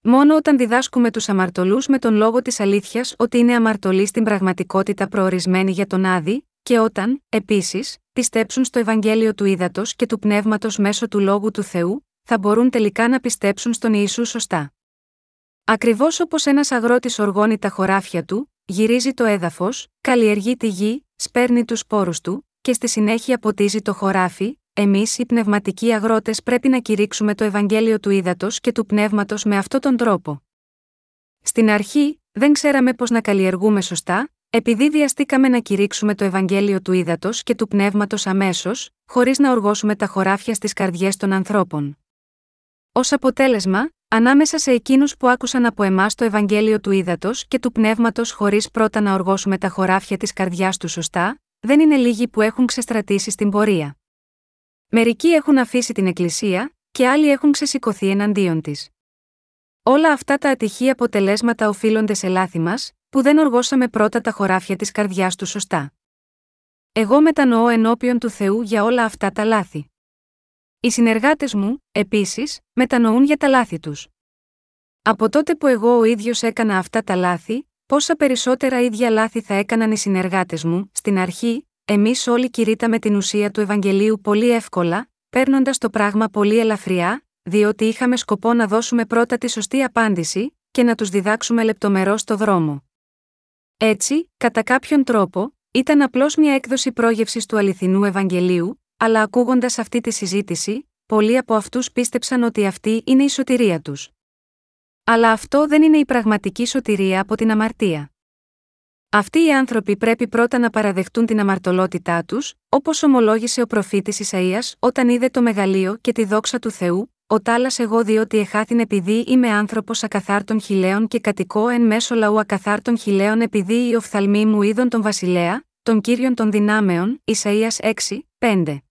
Μόνο όταν διδάσκουμε τους αμαρτωλούς με τον λόγο της αλήθειας ότι είναι αμαρτωλοί στην πραγματικότητα προορισμένη για τον Άδη, και όταν, επίσης, πιστέψουν στο Ευαγγέλιο του ύδατο και του πνεύματος μέσω του λόγου του Θεού, θα μπορούν τελικά να πιστέψουν στον Ιησού σωστά. Ακριβώς όπως ένας αγρότης οργώνει τα χωράφια του, γυρίζει το έδαφος, καλλιεργεί τη γη, σπέρνει τους σπόρους του, και στη συνέχεια ποτίζει το χωράφι, εμείς οι πνευματικοί αγρότες πρέπει να κηρύξουμε το Ευαγγέλιο του ύδατο και του πνεύματος με αυτόν τον τρόπο. Στην αρχή, δεν ξέραμε πώς να καλλιεργούμε σωστά, επειδή βιαστήκαμε να κηρύξουμε το Ευαγγέλιο του ύδατο και του πνεύματος αμέσως, χωρίς να οργώσουμε τα χωράφια στις καρδιές των ανθρώπων. Ω αποτέλεσμα, ανάμεσα σε εκείνους που άκουσαν από εμάς το Ευαγγέλιο του ύδατο και του πνεύματος χωρίς πρώτα να οργώσουμε τα χωράφια της καρδιάς τους σωστά, δεν είναι λίγοι που έχουν ξεστρατήσει στην πορεία. Μερικοί έχουν αφήσει την Εκκλησία, και άλλοι έχουν ξεσηκωθεί εναντίον της. Όλα αυτά τα ατυχή αποτελέσματα οφείλονται σε λάθη μας, που δεν οργώσαμε πρώτα τα χωράφια της καρδιάς τους σωστά. Εγώ μετανοώ ενώπιον του Θεού για όλα αυτά τα λάθη. Οι συνεργάτες μου, επίσης, μετανοούν για τα λάθη τους. Από τότε που εγώ ο ίδιος έκανα αυτά τα λάθη, πόσα περισσότερα ίδια λάθη θα έκαναν οι συνεργάτες μου, στην αρχή, εμείς όλοι κηρύτταμε την ουσία του Ευαγγελίου πολύ εύκολα, παίρνοντας το πράγμα πολύ ελαφριά, διότι είχαμε σκοπό να δώσουμε πρώτα τη σωστή απάντηση, και να τους διδάξουμε λεπτομερό στο δρόμο. Έτσι, κατά κάποιον τρόπο, ήταν απλώς μια έκδοση πρόγευσης του αληθινού Ευαγγελίου, αλλά ακούγοντας αυτή τη συζήτηση, πολλοί από αυτούς πίστεψαν ότι αυτή είναι η σωτηρία τους. Αλλά αυτό δεν είναι η πραγματική σωτηρία από την αμαρτία. Αυτοί οι άνθρωποι πρέπει πρώτα να παραδεχτούν την αμαρτωλότητά τους, όπως ομολόγησε ο προφήτης Ισαία όταν είδε το μεγαλείο και τη δόξα του Θεού, ο τάλας εγώ διότι εχάθην επειδή είμαι άνθρωπος ακαθάρτων χιλέων και κατοικώ εν μέσω λαού ακαθάρτων χιλέων επειδή οι οφθαλμοί μου είδον τον βασιλέα, τον κύριον των δυνάμεων, Ισαΐας 6, 5.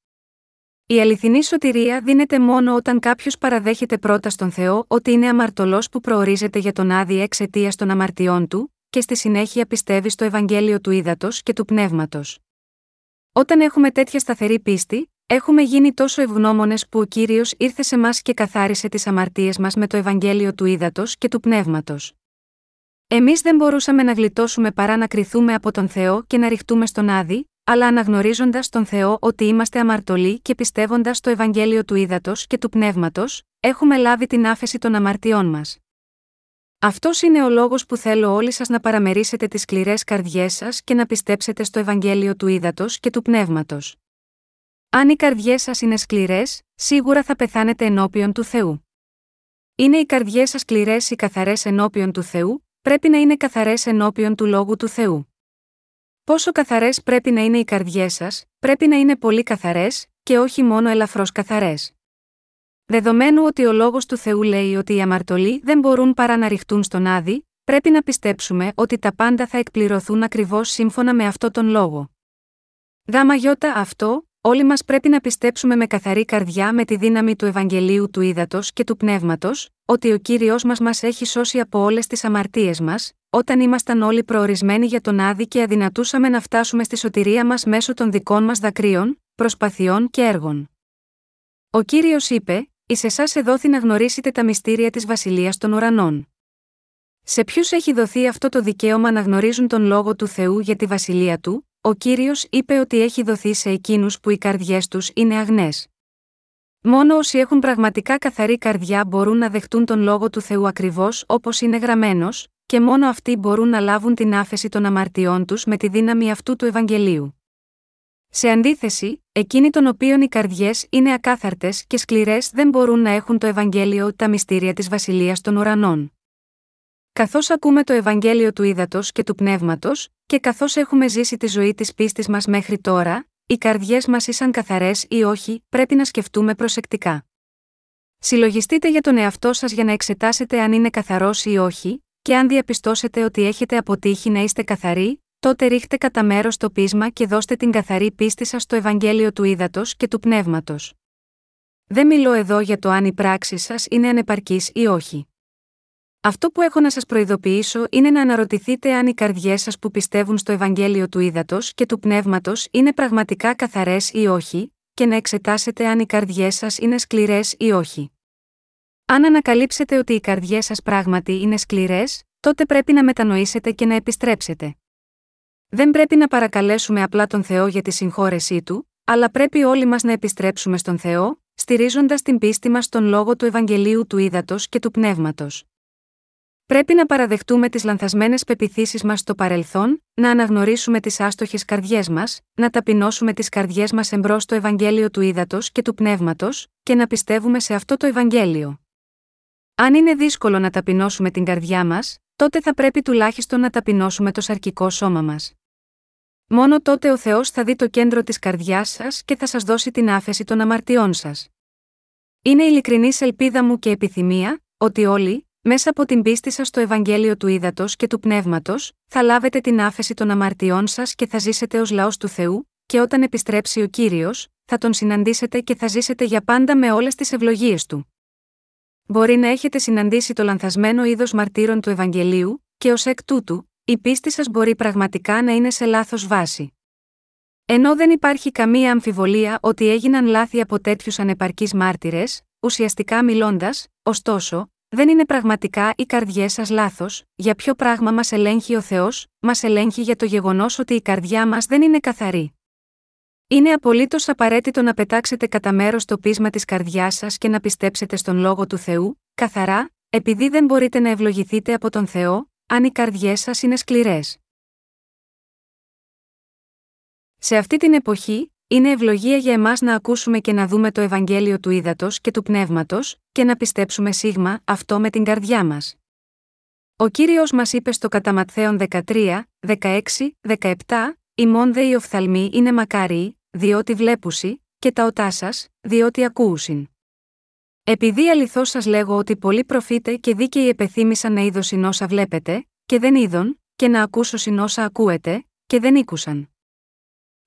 Η αληθινή σωτηρία δίνεται μόνο όταν κάποιος παραδέχεται πρώτα στον Θεό ότι είναι αμαρτωλός που προορίζεται για τον άδει εξαιτίας των αμαρτιών του, και στη συνέχεια πιστεύει στο Ευαγγέλιο του ύδατο και του πνεύματος. Όταν έχουμε τέτοια σταθερή πίστη, έχουμε γίνει τόσο ευγνώμονες που ο κύριος ήρθε σε μας και καθάρισε τις αμαρτίες μας με το Ευαγγέλιο του ύδατο και του πνεύματος. Εμείς δεν μπορούσαμε να γλιτώσουμε παρά να κρυθούμε από τον Θεό και να ρηχτούμε στον άδει, αλλά αναγνωρίζοντας τον Θεό ότι είμαστε αμαρτωλοί και πιστεύοντας το Ευαγγέλιο του ύδατο και του πνεύματος, έχουμε λάβει την άφεση των αμαρτιών μας. Αυτός είναι ο λόγος που θέλω όλοι σας να παραμερίσετε τις σκληρές καρδιές σας και να πιστέψετε στο Ευαγγέλιο του ύδατο και του πνεύματος. Αν οι καρδιές σας είναι σκληρές, σίγουρα θα πεθάνετε ενώπιον του Θεού. Είναι οι καρδιές σας σκληρές ή καθαρές ενώπιον του Θεού, πρέπει να είναι καθαρές ενώπιον του λόγου του Θεού. Πόσο καθαρές πρέπει να είναι οι καρδιές σας, πρέπει να είναι πολύ καθαρές, και όχι μόνο ελαφρώς καθαρές. Δεδομένου ότι ο λόγος του Θεού λέει ότι οι αμαρτωλοί δεν μπορούν παρά να ρηχτούν στον άδει, πρέπει να πιστέψουμε ότι τα πάντα θα εκπληρωθούν ακριβώς σύμφωνα με αυτό τον λόγο. Γάμα γιώτα αυτό, όλοι μας πρέπει να πιστέψουμε με καθαρή καρδιά με τη δύναμη του Ευαγγελίου του Ήδατος και του Πνεύματος, ότι ο κύριος μας μας έχει σώσει από όλες τις αμαρτίες μας, όταν ήμασταν όλοι προορισμένοι για τον άδη και αδυνατούσαμε να φτάσουμε στη σωτηρία μας μέσω των δικών μας δακρύων, προσπαθειών και έργων. Ο κύριος είπε: Εις εσάς εδόθη να γνωρίσετε τα μυστήρια της βασιλείας των ουρανών. Σε ποιους έχει δοθεί αυτό το δικαίωμα να γνωρίζουν τον λόγο του Θεού για τη βασιλεία του, ο κύριος είπε ότι έχει δοθεί σε εκείνους που οι καρδιές τους είναι αγνές. Μόνο όσοι έχουν πραγματικά καθαρή καρδιά μπορούν να δεχτούν τον λόγο του Θεού ακριβώς όπως είναι γραμμένος, και μόνο αυτοί μπορούν να λάβουν την άφεση των αμαρτιών τους με τη δύναμη αυτού του Ευαγγελίου. Σε αντίθεση, εκείνοι των οποίων οι καρδιές είναι ακάθαρτες και σκληρές δεν μπορούν να έχουν το Ευαγγέλιο τα μυστήρια της Βασιλείας των Ουρανών. Καθώς ακούμε το Ευαγγέλιο του Ήδατος και του Πνεύματος, και καθώς έχουμε ζήσει τη ζωή της πίστης μας μέχρι τώρα, οι καρδιές μας ήσαν καθαρές ή όχι, πρέπει να σκεφτούμε προσεκτικά. Συλλογιστείτε για τον εαυτό σας για να εξετάσετε αν είναι καθαρός ή όχι, και αν διαπιστώσετε ότι έχετε αποτύχει να είστε καθαροί, τότε ρίχτε κατά μέρος το πείσμα και δώστε την καθαρή πίστη σας στο Ευαγγέλιο του Ήδατος και του Πνεύματος. Δεν μιλώ εδώ για το αν η πράξη σας είναι ανεπαρκής ή όχι. Αυτό που έχω να σας προειδοποιήσω είναι να αναρωτηθείτε αν οι καρδιές σας που πιστεύουν στο Ευαγγέλιο του Ήδατος και του Πνεύματος είναι πραγματικά καθαρές ή όχι, και να εξετάσετε αν οι καρδιές σας είναι σκληρές ή όχι. Αν ανακαλύψετε ότι οι καρδιές σας πράγματι είναι σκληρές, τότε πρέπει να μετανοήσετε και να επιστρέψετε. Δεν πρέπει να παρακαλέσουμε απλά τον Θεό για τη συγχώρεσή του, αλλά πρέπει όλοι μας να επιστρέψουμε στον Θεό, στηρίζοντας την πίστη μας στον λόγο του Ευαγγελίου του Ήδατος και του Πνεύματος. Πρέπει να παραδεχτούμε τις λανθασμένες πεπιθήσεις μας στο παρελθόν, να αναγνωρίσουμε τις άστοχες καρδιές μας, να ταπεινώσουμε τις καρδιές μας εμπρός στο Ευαγγέλιο του Ήδατος και του Πνεύματος, και να πιστεύουμε σε αυτό το Ευαγγέλιο. Αν είναι δύσκολο να ταπεινώσουμε την καρδιά μας, τότε θα πρέπει τουλάχιστον να ταπεινώσουμε το σαρκικό σώμα μας. Μόνο τότε ο Θεός θα δει το κέντρο της καρδιάς σας και θα σας δώσει την άφεση των αμαρτιών σας. Είναι ειλικρινή ελπίδα μου και επιθυμία, ότι όλοι, μέσα από την πίστη σας στο Ευαγγέλιο του Ήδατος και του Πνεύματος, θα λάβετε την άφεση των αμαρτιών σας και θα ζήσετε ως λαός του Θεού, και όταν επιστρέψει ο κύριος, θα τον συναντήσετε και θα ζήσετε για πάντα με όλες τις ευλογίες του. Μπορεί να έχετε συναντήσει το λανθασμένο είδος μαρτύρων του Ευαγγελίου, και ως εκ τούτου, η πίστη σας μπορεί πραγματικά να είναι σε λάθος βάση. Ενώ δεν υπάρχει καμία αμφιβολία ότι έγιναν λάθη από τέτοιους ανεπαρκείς μάρτυρες, ουσιαστικά μιλώντας, ωστόσο, δεν είναι πραγματικά οι καρδιές σας λάθος, για ποιο πράγμα μας ελέγχει ο Θεός, μας ελέγχει για το γεγονός ότι η καρδιά μας δεν είναι καθαρή. Είναι απολύτως απαραίτητο να πετάξετε κατά μέρος το πείσμα της καρδιάς σας και να πιστέψετε στον λόγο του Θεού, καθαρά, επειδή δεν μπορείτε να ευλογηθείτε από τον Θεό, αν οι καρδιές σας είναι σκληρές. Σε αυτή την εποχή, είναι ευλογία για εμάς να ακούσουμε και να δούμε το Ευαγγέλιο του Ήδατος και του Πνεύματος, και να πιστέψουμε σίγμα αυτό με την καρδιά μας. Ο κύριος μας είπε στο κατά Ματθαίον 13, 16, 17, «Ημών δε οι οφθαλμοί είναι μακάριοι, διότι βλέπουσι, και τα οτά σας, διότι ακούουσιν. Επειδή αληθώς σας λέγω ότι πολλοί προφήτε και δίκαιοι επεθύμησαν να είδωσιν όσα βλέπετε, και δεν είδον, και να ακούσωσιν όσα ακούετε, και δεν ήκουσαν.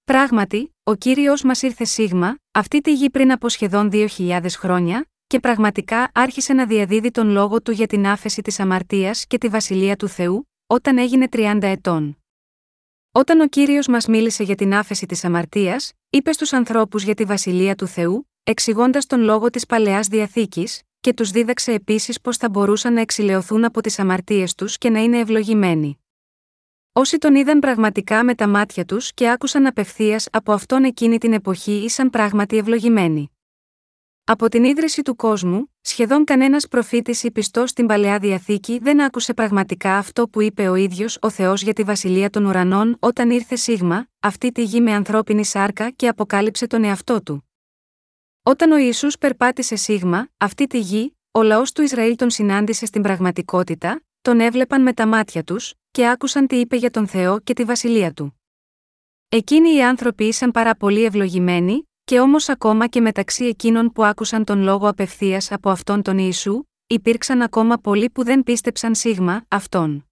Πράγματι, ο κύριος μας ήρθε σίγμα, αυτή τη γη πριν από σχεδόν 2.000 χρόνια, και πραγματικά άρχισε να διαδίδει τον λόγο του για την άφεση της αμαρτίας και τη βασιλεία του Θεού, όταν έγινε 30 ετών. Όταν ο κύριος μας μίλησε για την άφεση της αμαρτίας, είπε στους ανθρώπους για τη βασιλεία του Θεού, εξηγώντας τον λόγο της παλαιάς διαθήκης, και τους δίδαξε επίσης πώς θα μπορούσαν να εξηλαιωθούν από τις αμαρτίες τους και να είναι ευλογημένοι. Όσοι τον είδαν πραγματικά με τα μάτια τους και άκουσαν απευθείας από αυτόν εκείνη την εποχή ήσαν πράγματι ευλογημένοι. Από την ίδρυση του κόσμου, σχεδόν κανένας προφήτης ή πιστός στην παλαιά διαθήκη δεν άκουσε πραγματικά αυτό που είπε ο ίδιος ο Θεός για τη βασιλεία των ουρανών όταν ήρθε Σίγμα, αυτή τη γη με ανθρώπινη σάρκα και αποκάλυψε τον εαυτό του. Όταν ο Ιησούς περπάτησε Σίγμα, αυτή τη γη, ο λαός του Ισραήλ τον συνάντησε στην πραγματικότητα, τον έβλεπαν με τα μάτια τους, και άκουσαν τι είπε για τον Θεό και τη βασιλεία του. Εκείνοι οι άνθρωποι ήσαν πάρα πολύ ευλογημένοι, και όμως ακόμα και μεταξύ εκείνων που άκουσαν τον λόγο απευθείας από αυτόν τον Ιησού, υπήρξαν ακόμα πολλοί που δεν πίστεψαν σίγμα αυτόν.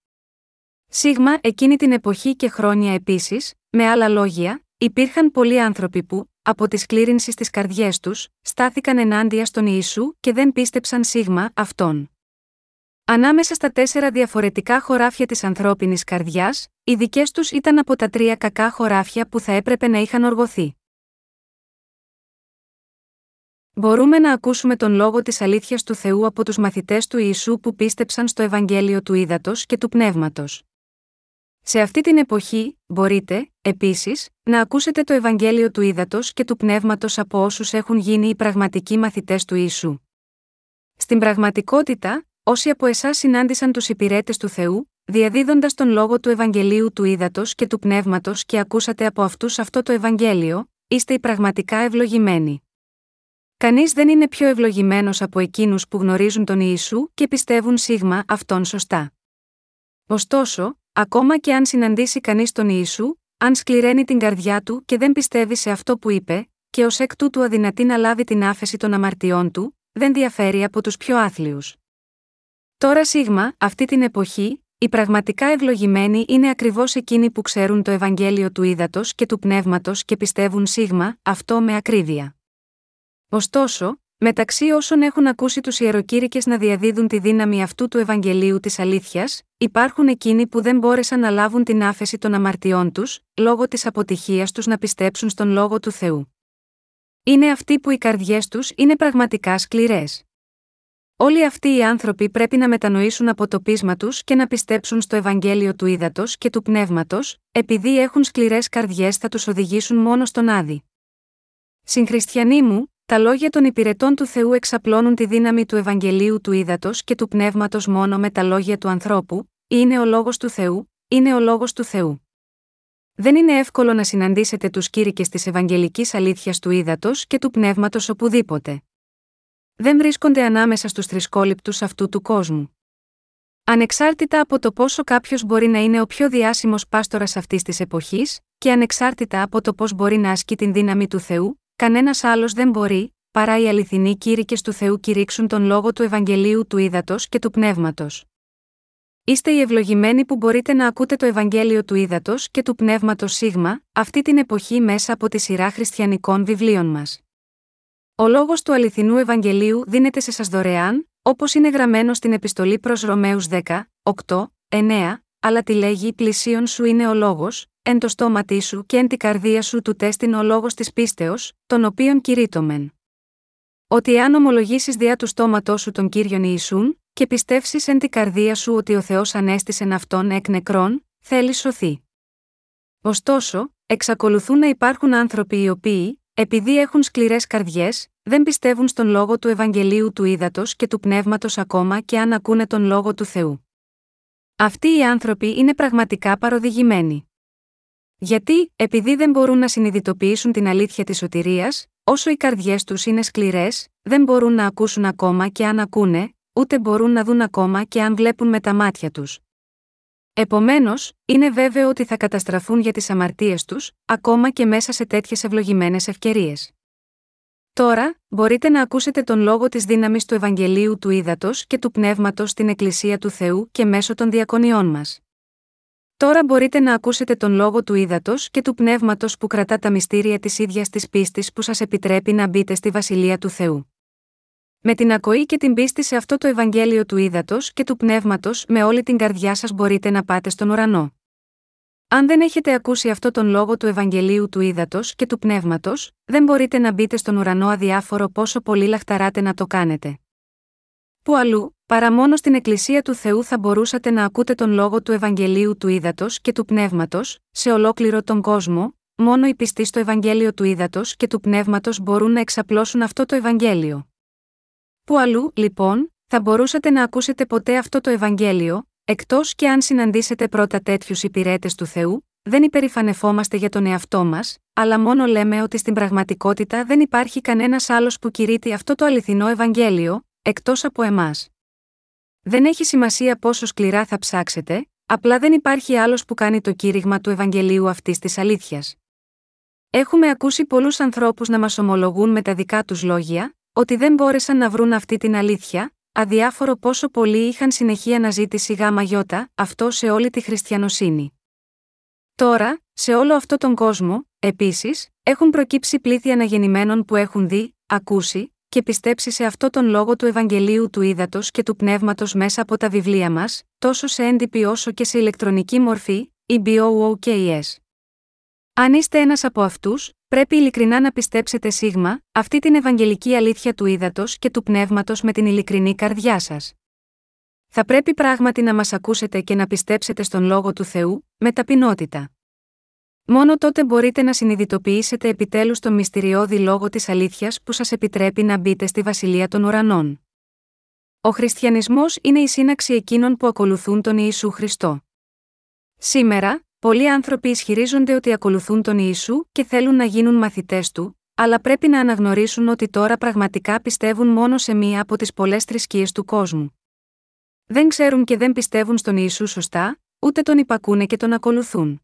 Σίγμα εκείνη την εποχή και χρόνια επίσης, με άλλα λόγια, υπήρχαν πολλοί άνθρωποι που, από τη σκλήρινση στι καρδιές τους, στάθηκαν ενάντια στον Ιησού και δεν πίστεψαν σίγμα αυτόν. Ανάμεσα στα τέσσερα διαφορετικά χωράφια της ανθρώπινης καρδιάς, οι δικές τους ήταν από τα τρία κακά χωράφια που θα έπρεπε να είχαν οργωθεί. Μπορούμε να ακούσουμε τον λόγο της αλήθειας του Θεού από τους μαθητές του Ιησού που πίστεψαν στο Ευαγγέλιο του Ήδατος και του Πνεύματος. Σε αυτή την εποχή, μπορείτε, επίσης, να ακούσετε το Ευαγγέλιο του Ήδατος και του Πνεύματος από όσους έχουν γίνει οι πραγματικοί μαθητές του Ιησού. Στην πραγματικότητα, όσοι από εσάς συνάντησαν τους υπηρέτες του Θεού, διαδίδοντας τον λόγο του Ευαγγελίου του Ήδατος και του Πνεύματος και ακούσατε από αυτούς αυτό το Ευαγγέλιο, είστε οι πραγματικά ευλογημένοι. Κανείς δεν είναι πιο ευλογημένος από εκείνους που γνωρίζουν τον Ιησού και πιστεύουν σίγμα αυτόν σωστά. Ωστόσο, ακόμα και αν συναντήσει κανείς τον Ιησού, αν σκληραίνει την καρδιά του και δεν πιστεύει σε αυτό που είπε, και ως εκ τούτου αδυνατεί να λάβει την άφεση των αμαρτιών του, δεν διαφέρει από τους πιο άθλιους. Τώρα σίγμα, αυτή την εποχή, οι πραγματικά ευλογημένοι είναι ακριβώς εκείνοι που ξέρουν το Ευαγγέλιο του ύδατο και του πνεύματος και πιστεύουν σίγμα, αυτό με ακρίβεια. Ωστόσο, μεταξύ όσων έχουν ακούσει τους ιεροκήρυκες να διαδίδουν τη δύναμη αυτού του Ευαγγελίου της αλήθειας, υπάρχουν εκείνοι που δεν μπόρεσαν να λάβουν την άφεση των αμαρτιών τους, λόγω της αποτυχίας τους να πιστέψουν στον λόγο του Θεού. Είναι αυτοί που οι καρδιές τους είναι πραγματικά σκληρές. Όλοι αυτοί οι άνθρωποι πρέπει να μετανοήσουν από το πείσμα τους και να πιστέψουν στο Ευαγγέλιο του ύδατο και του πνεύματος, επειδή έχουν σκληρές καρδιές θα τους οδηγήσουν μόνο στον άδει. Συγχριστιανοί μου, τα λόγια των υπηρετών του Θεού εξαπλώνουν τη δύναμη του Ευαγγελίου του ύδατο και του πνεύματος μόνο με τα λόγια του ανθρώπου, είναι ο λόγος του Θεού, είναι ο λόγος του Θεού. Δεν είναι εύκολο να συναντήσετε τους κήρυκες της Ευαγγελικής Αλήθειας του ύδατο και του πνεύματος οπουδήποτε δεν βρίσκονται ανάμεσα στους θρησκόληπτους αυτού του κόσμου. Ανεξάρτητα από το πόσο κάποιος μπορεί να είναι ο πιο διάσημος πάστορας αυτής της εποχής, και ανεξάρτητα από το πώς μπορεί να ασκεί την δύναμη του Θεού, κανένας άλλος δεν μπορεί, παρά οι αληθινοί κήρυκε του Θεού κηρύξουν τον λόγο του Ευαγγελίου του Ήδατος και του Πνεύματος. Είστε οι ευλογημένοι που μπορείτε να ακούτε το Ευαγγέλιο του Ήδατος και του Πνεύματος Σίγμα, αυτή την εποχή μέσα από τη σειρά χριστιανικών βιβλίων μας. Ο λόγος του αληθινού Ευαγγελίου δίνεται σε σας δωρεάν, όπως είναι γραμμένο στην επιστολή προς Ρωμαίους 10, 8, 9, αλλά τη λέγει πλησίον σου είναι ο λόγος, εν το στόματί σου και εν τη καρδία σου του τέστην ο λόγος της πίστεως, τον οποίον κηρύττωμεν. Ότι αν ομολογήσεις διά του στόματός σου τον κύριον Ιησούν, και πιστεύσεις εν τη καρδία σου ότι ο Θεός ανέστησε αυτόν εκ νεκρών, θέλεις σωθεί. Ωστόσο, εξακολουθούν να υπάρχουν άνθρωποι οι οποίοι, επειδή έχουν σκληρές καρδιές, δεν πιστεύουν στον λόγο του Ευαγγελίου του Ήδατος και του Πνεύματος ακόμα και αν ακούνε τον λόγο του Θεού. Αυτοί οι άνθρωποι είναι πραγματικά παροδηγημένοι. Γιατί, επειδή δεν μπορούν να συνειδητοποιήσουν την αλήθεια της σωτηρίας, όσο οι καρδιές τους είναι σκληρές, δεν μπορούν να ακούσουν ακόμα και αν ακούνε, ούτε μπορούν να δουν ακόμα και αν βλέπουν με τα μάτια τους. Επομένως, είναι βέβαιο ότι θα καταστραφούν για τις αμαρτίες τους, ακόμα και μέσα σε τέτοιες ευλογημένες ευκαιρίες. Τώρα, μπορείτε να ακούσετε τον λόγο της δύναμης του Ευαγγελίου του Ήδατος και του Πνεύματος στην Εκκλησία του Θεού και μέσω των διακονιών μας. Τώρα μπορείτε να ακούσετε τον λόγο του Ήδατος και του Πνεύματος που κρατά τα μυστήρια της ίδιας της πίστης που σας επιτρέπει να μπείτε στη Βασιλεία του Θεού. Με την ακοή και την πίστη σε αυτό το Ευαγγέλιο του ύδατο και του πνεύματος, με όλη την καρδιά σας μπορείτε να πάτε στον ουρανό. Αν δεν έχετε ακούσει αυτό τον λόγο του Ευαγγελίου του ύδατο και του πνεύματος, δεν μπορείτε να μπείτε στον ουρανό αδιάφορο πόσο πολύ λαχταράτε να το κάνετε. Που αλλού, παρά μόνο στην Εκκλησία του Θεού θα μπορούσατε να ακούτε τον λόγο του Ευαγγελίου του ύδατο και του πνεύματος, σε ολόκληρο τον κόσμο, μόνο οι πιστοί στο Ευαγγέλιο του ύδατο και του πνεύματος μπορούν να εξαπλώσουν αυτό το Ευαγγέλιο. Που αλλού, λοιπόν, θα μπορούσατε να ακούσετε ποτέ αυτό το Ευαγγέλιο, εκτός και αν συναντήσετε πρώτα τέτοιους υπηρέτες του Θεού, δεν υπερηφανευόμαστε για τον εαυτό μας, αλλά μόνο λέμε ότι στην πραγματικότητα δεν υπάρχει κανένας άλλος που κηρύττει αυτό το αληθινό Ευαγγέλιο, εκτός από εμάς. Δεν έχει σημασία πόσο σκληρά θα ψάξετε, απλά δεν υπάρχει άλλος που κάνει το κήρυγμα του Ευαγγελίου αυτής της αλήθειας. Έχουμε ακούσει πολλούς ανθρώπους να μας ομολογούν με τα δικά τους λόγια, ότι δεν μπόρεσαν να βρουν αυτή την αλήθεια, αδιάφορο πόσο πολλοί είχαν συνεχή αναζήτηση γάμα γιώτα, αυτό σε όλη τη χριστιανοσύνη. Τώρα, σε όλο αυτό τον κόσμο, επίσης, έχουν προκύψει πλήθη αναγεννημένων που έχουν δει, ακούσει και πιστέψει σε αυτό τον λόγο του Ευαγγελίου του Ήδατος και του Πνεύματος μέσα από τα βιβλία μας, τόσο σε έντυπη όσο και σε ηλεκτρονική μορφή, η BOOKS. Αν είστε ένας από αυτούς, πρέπει ειλικρινά να πιστέψετε σίγμα, αυτή την Ευαγγελική αλήθεια του ύδατος και του πνεύματος με την ειλικρινή καρδιά σας. Θα πρέπει πράγματι να μας ακούσετε και να πιστέψετε στον λόγο του Θεού, με ταπεινότητα. Μόνο τότε μπορείτε να συνειδητοποιήσετε επιτέλους τον μυστηριώδη λόγο της αλήθειας που σας επιτρέπει να μπείτε στη βασιλεία των ουρανών. Ο χριστιανισμός είναι η σύναξη εκείνων που ακολουθούν τον Ιησού Χριστό. Σήμερα, Πολλοί άνθρωποι ισχυρίζονται ότι ακολουθούν τον Ιησού και θέλουν να γίνουν μαθητές του, αλλά πρέπει να αναγνωρίσουν ότι τώρα πραγματικά πιστεύουν μόνο σε μία από τις πολλές θρησκείες του κόσμου. Δεν ξέρουν και δεν πιστεύουν στον Ιησού σωστά, ούτε τον υπακούνε και τον ακολουθούν.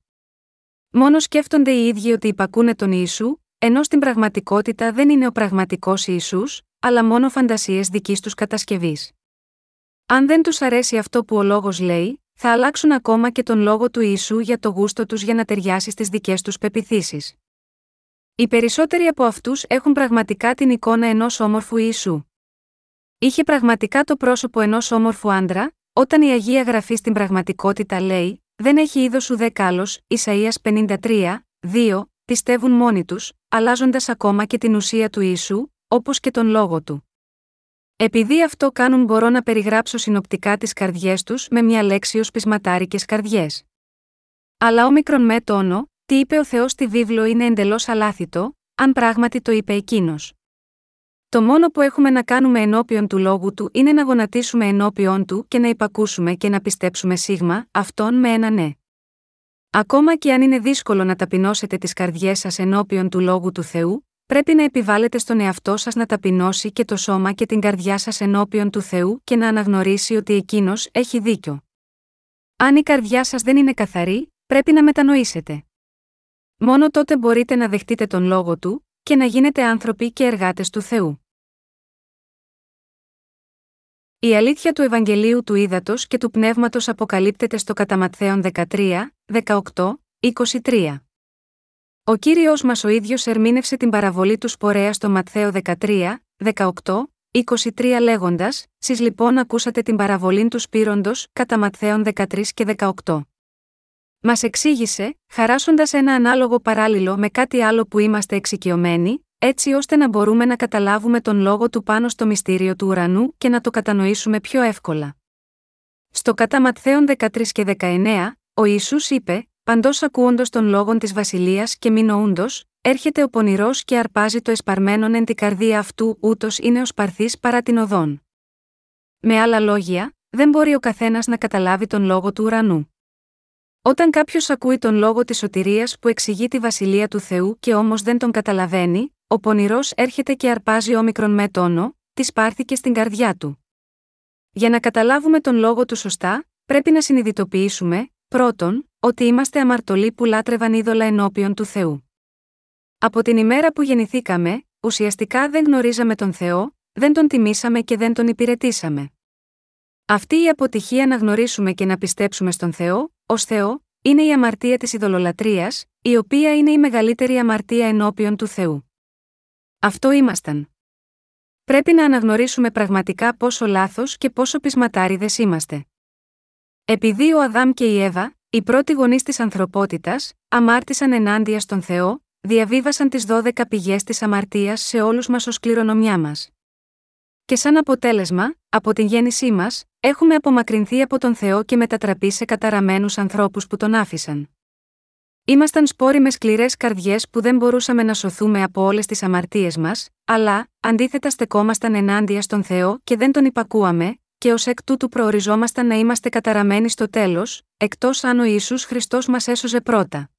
Μόνο σκέφτονται οι ίδιοι ότι υπακούνε τον Ιησού, ενώ στην πραγματικότητα δεν είναι ο πραγματικός Ιησούς, αλλά μόνο φαντασίες δικής τους κατασκευής. Αν δεν τους αρέσει αυτό που ο λόγος λέει, θα αλλάξουν ακόμα και τον λόγο του Ιησού για το γούστο τους για να ταιριάσει στις δικές τους πεπιθήσεις. Οι περισσότεροι από αυτούς έχουν πραγματικά την εικόνα ενός όμορφου Ιησού. Είχε πραγματικά το πρόσωπο ενός όμορφου άντρα, όταν η Αγία Γραφή στην πραγματικότητα λέει: Δεν έχει είδος ουδέ κάλος, Ισαία 53, 2, πιστεύουν μόνοι τους, αλλάζοντας ακόμα και την ουσία του Ιησού, όπως και τον λόγο του. Επειδή αυτό κάνουν μπορώ να περιγράψω συνοπτικά τις καρδιές τους με μια λέξη ως πεισματάρικες καρδιές. Αλλά όμικρον με τόνο, τι είπε ο Θεός στη βίβλο είναι εντελώς αλάθητο, αν πράγματι το είπε εκείνος. Το μόνο που έχουμε να κάνουμε ενώπιον του λόγου του είναι να γονατίσουμε ενώπιον του και να υπακούσουμε και να πιστέψουμε σίγμα, αυτόν με ένα ναι. Ακόμα και αν είναι δύσκολο να ταπεινώσετε τις καρδιές σας ενώπιον του λόγου του Θεού, πρέπει να επιβάλλετε στον εαυτό σας να ταπεινώσει και το σώμα και την καρδιά σας ενώπιον του Θεού και να αναγνωρίσει ότι εκείνος έχει δίκιο. Αν η καρδιά σας δεν είναι καθαρή, πρέπει να μετανοήσετε. Μόνο τότε μπορείτε να δεχτείτε τον λόγο του και να γίνετε άνθρωποι και εργάτες του Θεού. Η αλήθεια του Ευαγγελίου του Ήδατος και του Πνεύματος αποκαλύπτεται στο Καταματθέον 13, 18, 23. Ο κύριος μας ο ίδιος ερμήνευσε την παραβολή του Σπορέα στο Ματθαίο 13, 18, 23 λέγοντας: Σεις λοιπόν ακούσατε την παραβολή του Σπύροντος, κατά Ματθαίων 13 και 18. Μας εξήγησε, χαράσοντας ένα ανάλογο παράλληλο με κάτι άλλο που είμαστε εξοικειωμένοι, έτσι ώστε να μπορούμε να καταλάβουμε τον λόγο του πάνω στο μυστήριο του ουρανού και να το κατανοήσουμε πιο εύκολα. Στο κατά Ματθαίων 13 και 19, ο Ιησούς είπε: Παντός ακούοντος των λόγων της Βασιλείας και μη νοούντο, έρχεται ο πονηρός και αρπάζει το εσπαρμένον εν την καρδία αυτού, ούτως είναι ο σπαρθής παρά την οδόν. Με άλλα λόγια, δεν μπορεί ο καθένας να καταλάβει τον λόγο του ουρανού. Όταν κάποιος ακούει τον λόγο της σωτηρίας που εξηγεί τη βασιλεία του Θεού και όμως δεν τον καταλαβαίνει, ο πονηρός έρχεται και αρπάζει όμικρον με τόνο, τη πάρθηκε στην καρδιά του. Για να καταλάβουμε τον λόγο του σωστά, πρέπει να συνειδητοποιήσουμε, πρώτον, ότι είμαστε αμαρτωλοί που λάτρευαν είδωλα ενώπιον του Θεού. Από την ημέρα που γεννηθήκαμε, ουσιαστικά δεν γνωρίζαμε τον Θεό, δεν τον τιμήσαμε και δεν τον υπηρετήσαμε. Αυτή η αποτυχία να γνωρίσουμε και να πιστέψουμε στον Θεό, ως Θεό, είναι η αμαρτία της ειδωλολατρείας, η οποία είναι η μεγαλύτερη αμαρτία ενώπιον του Θεού. Αυτό ήμασταν. Πρέπει να αναγνωρίσουμε πραγματικά πόσο λάθος και πόσο πεισματάριδες είμαστε. Επειδή ο Αδάμ και η Εύα, οι πρώτοι γονείς της ανθρωπότητας, αμάρτησαν ενάντια στον Θεό, διαβίβασαν τις 12 πηγές της αμαρτίας σε όλους μας ως κληρονομιά μας. Και σαν αποτέλεσμα, από την γέννησή μας, έχουμε απομακρυνθεί από τον Θεό και μετατραπεί σε καταραμένους ανθρώπους που τον άφησαν. Ήμασταν σπόροι με σκληρές καρδιές που δεν μπορούσαμε να σωθούμε από όλες τις αμαρτίες μας, αλλά, αντίθετα στεκόμασταν ενάντια στον Θεό και δεν τον υπακούαμε, και ως εκ τούτου προοριζόμασταν να είμαστε καταραμένοι στο τέλος, εκτός αν ο Ιησούς Χριστός μας έσωζε πρώτα.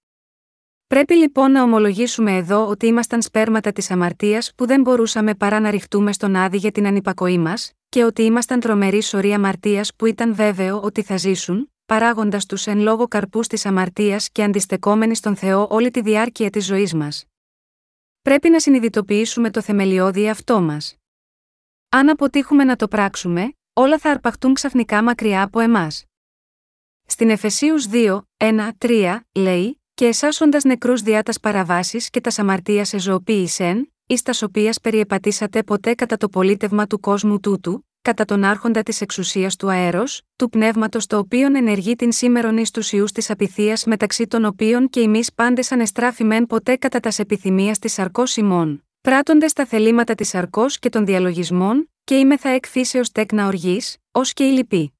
Πρέπει λοιπόν να ομολογήσουμε εδώ ότι ήμασταν σπέρματα της αμαρτίας που δεν μπορούσαμε παρά να ρηχτούμε στον άδει για την ανυπακοή μας, και ότι ήμασταν τρομερή σωρή αμαρτίας που ήταν βέβαιο ότι θα ζήσουν, παράγοντας τους εν λόγω καρπούς της αμαρτίας και αντιστεκόμενοι στον Θεό όλη τη διάρκεια της ζωής μας. Πρέπει να συνειδητοποιήσουμε το θεμελιώδη αυτό μας. Αν αποτύχουμε να το πράξουμε, όλα θα αρπαχτούν ξαφνικά μακριά από εμάς. Στην Εφεσίους 2, 1, 3, λέει, και εσάσοντα νεκρούς διά τας παραβάσεις και τας αμαρτίας εζωοποίησεν, εις τας οποίας περιεπατήσατε ποτέ κατά το πολίτευμα του κόσμου τούτου, κατά τον άρχοντα της εξουσίας του αέρος, του πνεύματος το οποίον ενεργεί την σήμερον εις τους ιούς της απειθίας μεταξύ των οποίων και εμεί πάντες ανεστράφημεν ποτέ κατά τας επιθυμίας της αρκό ημών, πράττοντε τα θελήματα της αρκό και των διαλογισμών, και είμαι θα εκφύσεω τέκνα οργής, ως και η λυπή.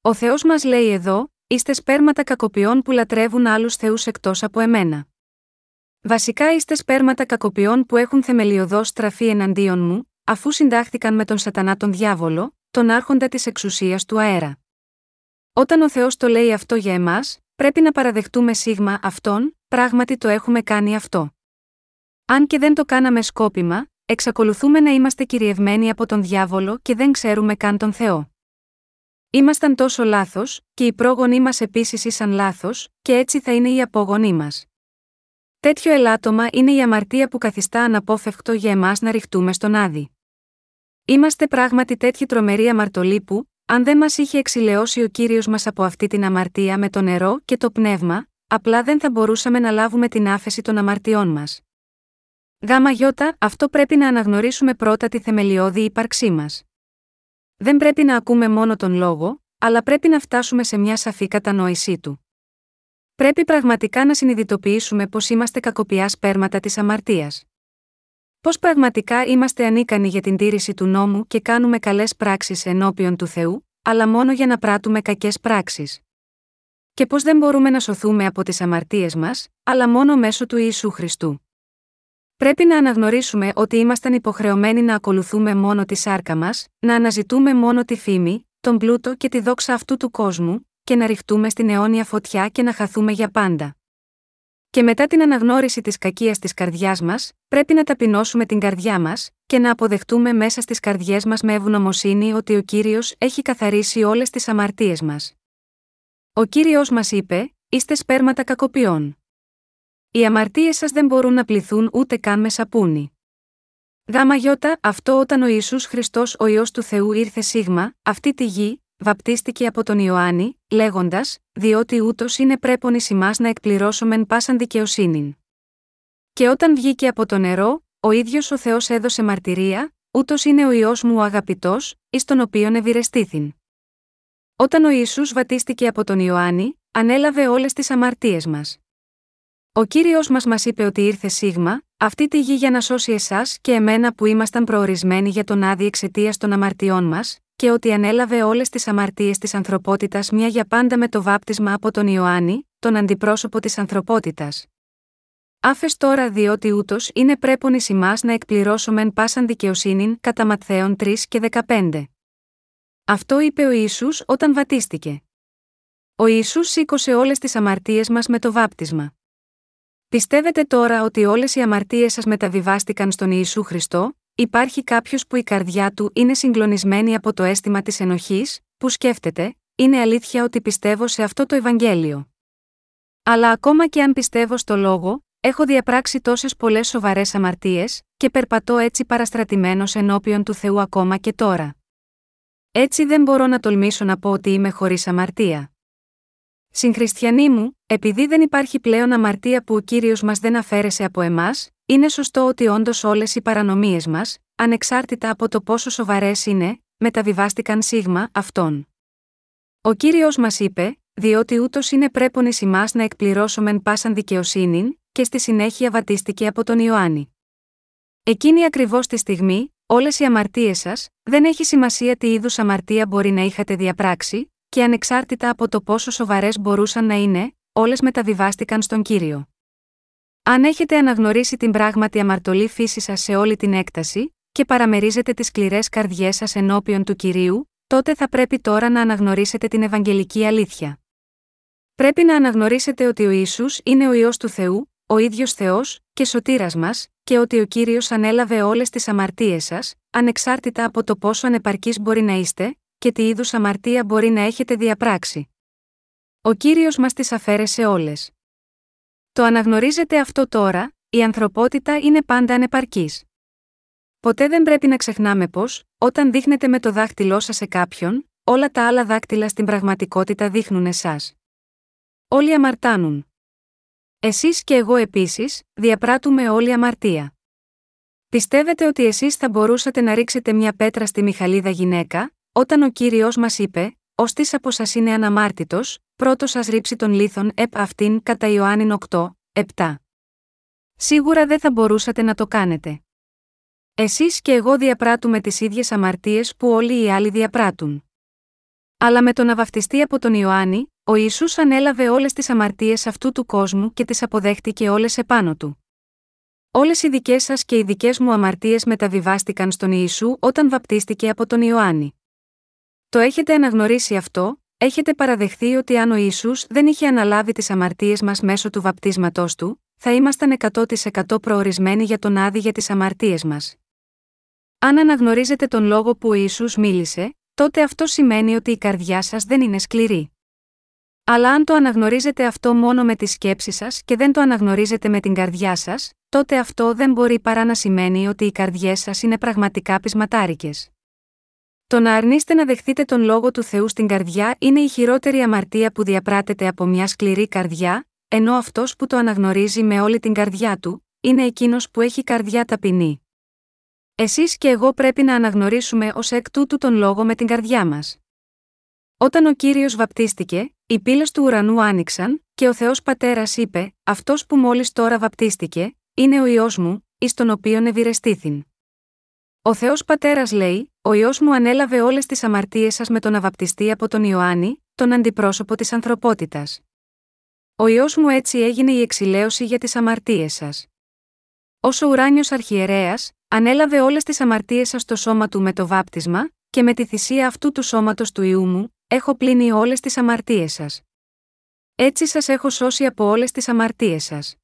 Ο Θεός μας λέει εδώ, είστε σπέρματα κακοποιών που λατρεύουν άλλους θεούς εκτός από εμένα. Βασικά είστε σπέρματα κακοποιών που έχουν θεμελιωδώς στραφεί εναντίον μου, αφού συντάχθηκαν με τον Σατανά τον διάβολο, τον άρχοντα της εξουσίας του αέρα. Όταν ο Θεός το λέει αυτό για εμάς, πρέπει να παραδεχτούμε σίγμα αυτόν, πράγματι το έχουμε κάνει αυτό. Αν και δεν το κάναμε σκόπιμα, εξακολουθούμε να είμαστε κυριευμένοι από τον διάβολο και δεν ξέρουμε καν τον Θεό. Ήμασταν τόσο λάθος, και οι πρόγονοί μας επίσης ήσαν λάθος, και έτσι θα είναι οι απόγονοί μας. Τέτοιο ελάττωμα είναι η αμαρτία που καθιστά αναπόφευκτο για εμάς να ρηχτούμε στον άδει. Είμαστε πράγματι τέτοιοι τρομεροί αμαρτωλοί που, αν δεν μας είχε εξηλαιώσει ο κύριος μας από αυτή την αμαρτία με το νερό και το πνεύμα, απλά δεν θα μπορούσαμε να λάβουμε την άφεση των αμαρτιών μας. Γάμα γιώτα, αυτό πρέπει να αναγνωρίσουμε πρώτα τη θεμελιώδη ύπαρξή μας. Δεν πρέπει να ακούμε μόνο τον λόγο, αλλά πρέπει να φτάσουμε σε μια σαφή κατανόησή του. Πρέπει πραγματικά να συνειδητοποιήσουμε πως είμαστε κακοπιά σπέρματα της αμαρτίας. Πώ πραγματικά είμαστε ανίκανοι για την τήρηση του νόμου και κάνουμε καλές πράξεις ενώπιον του Θεού, αλλά μόνο για να πράττουμε κακές πράξεις. Και πώ δεν μπορούμε να σωθούμε από τις αμαρτίες μας, αλλά μόνο μέσω του Ιησού Χριστού. Πρέπει να αναγνωρίσουμε ότι ήμασταν υποχρεωμένοι να ακολουθούμε μόνο τη σάρκα μας, να αναζητούμε μόνο τη φήμη, τον πλούτο και τη δόξα αυτού του κόσμου, και να ρηχτούμε στην αιώνια φωτιά και να χαθούμε για πάντα. Και μετά την αναγνώριση της κακίας της καρδιάς μας, πρέπει να ταπεινώσουμε την καρδιά μας, και να αποδεχτούμε μέσα στις καρδιές μας με ευγνωμοσύνη ότι ο κύριος έχει καθαρίσει όλες τις αμαρτίες μας. Ο κύριος μας είπε: Είστε σπέρματα κακοποιών. Οι αμαρτίες σας δεν μπορούν να πληθούν ούτε καν με σαπούνι. Γάμα γιώτα, αυτό όταν ο Ιησούς Χριστός ο ιό του Θεού ήρθε σίγμα, αυτή τη γη, βαπτίστηκε από τον Ιωάννη, λέγοντας, διότι ούτως είναι πρέπον εις να εκπληρώσομεν πάσαν δικαιοσύνην. Και όταν βγήκε από το νερό, ο ίδιος ο Θεός έδωσε μαρτυρία, ούτως είναι ο ιό μου ο αγαπητός, εις τον οποίον ευηρεστήθην. Όταν ο Ισού βατίστηκε από τον Ιωάννη, ανέλαβε όλες τις αμαρτίες μας. Ο κύριος μας μας είπε ότι ήρθε σίγμα, αυτή τη γη για να σώσει εσάς και εμένα που ήμασταν προορισμένοι για τον άδει εξαιτίας των αμαρτιών μας, και ότι ανέλαβε όλες τις αμαρτίες της ανθρωπότητας μια για πάντα με το βάπτισμα από τον Ιωάννη, τον αντιπρόσωπο της ανθρωπότητας. Άφες τώρα διότι ούτως είναι πρέπον εις να εκπληρώσομεν πάσαν δικαιοσύνην κατά Ματθαίων 3 και 15. Αυτό είπε ο Ιησούς όταν βατίστηκε. Ο Ιησούς σήκωσε όλες τις αμαρτίες μας με το βάπτισμα. Πιστεύετε τώρα ότι όλες οι αμαρτίες σας μεταβιβάστηκαν στον Ιησού Χριστό, Υπάρχει κάποιος που η καρδιά του είναι συγκλονισμένη από το αίσθημα της ενοχής, που σκέφτεται, είναι αλήθεια ότι πιστεύω σε αυτό το Ευαγγέλιο. Αλλά ακόμα και αν πιστεύω στο λόγο, έχω διαπράξει τόσες πολλές σοβαρές αμαρτίες, και περπατώ έτσι παραστρατημένος ενώπιον του Θεού ακόμα και τώρα. Έτσι δεν μπορώ να τολμήσω να πω ότι είμαι χωρίς αμαρτία. Συγχριστιανοί μου, επειδή δεν υπάρχει πλέον αμαρτία που ο κύριος μας δεν αφαίρεσε από εμάς, είναι σωστό ότι όντως όλες οι παρανομίες μας, ανεξάρτητα από το πόσο σοβαρές είναι, μεταβιβάστηκαν σίγμα αυτόν. Ο κύριος μας είπε, διότι ούτως είναι πρέπον εις να εκπληρώσομεν πάσαν δικαιοσύνην, και στη συνέχεια βατίστηκε από τον Ιωάννη. Εκείνη ακριβώς τη στιγμή, όλες οι αμαρτίες σας, δεν έχει σημασία τι είδους αμαρτία μπορεί να είχατε διαπράξει, και ανεξάρτητα από το πόσο σοβαρές μπορούσαν να είναι, όλες μεταβιβάστηκαν στον κύριο. Αν έχετε αναγνωρίσει την πράγματι αμαρτωλή φύση σας σε όλη την έκταση, και παραμερίζετε τις σκληρές καρδιές σας ενώπιον του κυρίου, τότε θα πρέπει τώρα να αναγνωρίσετε την Ευαγγελική αλήθεια. Πρέπει να αναγνωρίσετε ότι ο ίσου είναι ο ιό του Θεού, ο ίδιος Θεός, και σωτήρας μας, και ότι ο κύριος ανέλαβε όλες τις αμαρτίες σας, ανεξάρτητα από το πόσο ανεπαρκή μπορεί να είστε, και τι είδους αμαρτία μπορεί να έχετε διαπράξει. Ο κύριος μας τις αφαίρεσε όλες. Το αναγνωρίζετε αυτό τώρα, η ανθρωπότητα είναι πάντα ανεπαρκής. Ποτέ δεν πρέπει να ξεχνάμε πως, όταν δείχνετε με το δάχτυλό σας σε κάποιον, όλα τα άλλα δάκτυλα στην πραγματικότητα δείχνουν εσάς. Όλοι αμαρτάνουν. Εσείς και εγώ επίσης, διαπράττουμε όλη αμαρτία. Πιστεύετε ότι εσείς θα μπορούσατε να ρίξετε μια πέτρα στη Μιχαλίδα γυναίκα, όταν ο κύριος μας είπε, Ω τη από σας είναι αναμάρτητος, πρώτο σας ρίψει τον λίθον επ αυτήν κατά Ιωάννην 8, 7. Σίγουρα δεν θα μπορούσατε να το κάνετε. Εσείς και εγώ διαπράττουμε τις ίδιες αμαρτίες που όλοι οι άλλοι διαπράττουν. Αλλά με το να βαφτιστεί από τον Ιωάννη, ο Ισού ανέλαβε όλες τις αμαρτίες αυτού του κόσμου και τις αποδέχτηκε όλες επάνω του. Όλες οι δικές σας και οι δικές μου αμαρτίες μεταβιβάστηκαν στον Ιησού όταν βαπτίστηκε από τον Ιωάννη. Το έχετε αναγνωρίσει αυτό, έχετε παραδεχθεί ότι αν ο Ισού δεν είχε αναλάβει τις αμαρτίες μας μέσω του βαπτίσματός του, θα ήμασταν 100% προορισμένοι για τον άδει για τις αμαρτίες μας. Αν αναγνωρίζετε τον λόγο που ο Ισού μίλησε, τότε αυτό σημαίνει ότι η καρδιά σας δεν είναι σκληρή. Αλλά αν το αναγνωρίζετε αυτό μόνο με τη σκέψη σας και δεν το αναγνωρίζετε με την καρδιά σας, τότε αυτό δεν μπορεί παρά να σημαίνει ότι οι καρδιές σας είναι πραγματικά πεισματάρικες. Το να αρνείστε να δεχτείτε τον λόγο του Θεού στην καρδιά είναι η χειρότερη αμαρτία που διαπράτεται από μια σκληρή καρδιά, ενώ αυτός που το αναγνωρίζει με όλη την καρδιά του, είναι εκείνος που έχει καρδιά ταπεινή. Εσείς και εγώ πρέπει να αναγνωρίσουμε ως εκ τούτου τον λόγο με την καρδιά μας. Όταν ο κύριος βαπτίστηκε, οι πύλες του ουρανού άνοιξαν, και ο Θεός Πατέρας είπε: Αυτός που μόλις τώρα βαπτίστηκε, είναι ο ιό μου, εις τον οποίον ευηρεστήθην. Ο Θεός Πατέρας λέει: Ο ιό μου ανέλαβε όλες τις αμαρτίες σας με τον αβαπτιστή από τον Ιωάννη, τον αντιπρόσωπο της ανθρωπότητας. Ο ιό μου έτσι έγινε η εξηλαίωση για τις αμαρτίες σας. Όσο ουράνιος αρχιερέας, ανέλαβε όλες τις αμαρτίες σας στο σώμα του με το βάπτισμα, και με τη θυσία αυτού του σώματος του ιού μου, έχω πλύνει όλες τις αμαρτίες σας. Έτσι σας έχω σώσει από όλες τις αμαρτίες σας.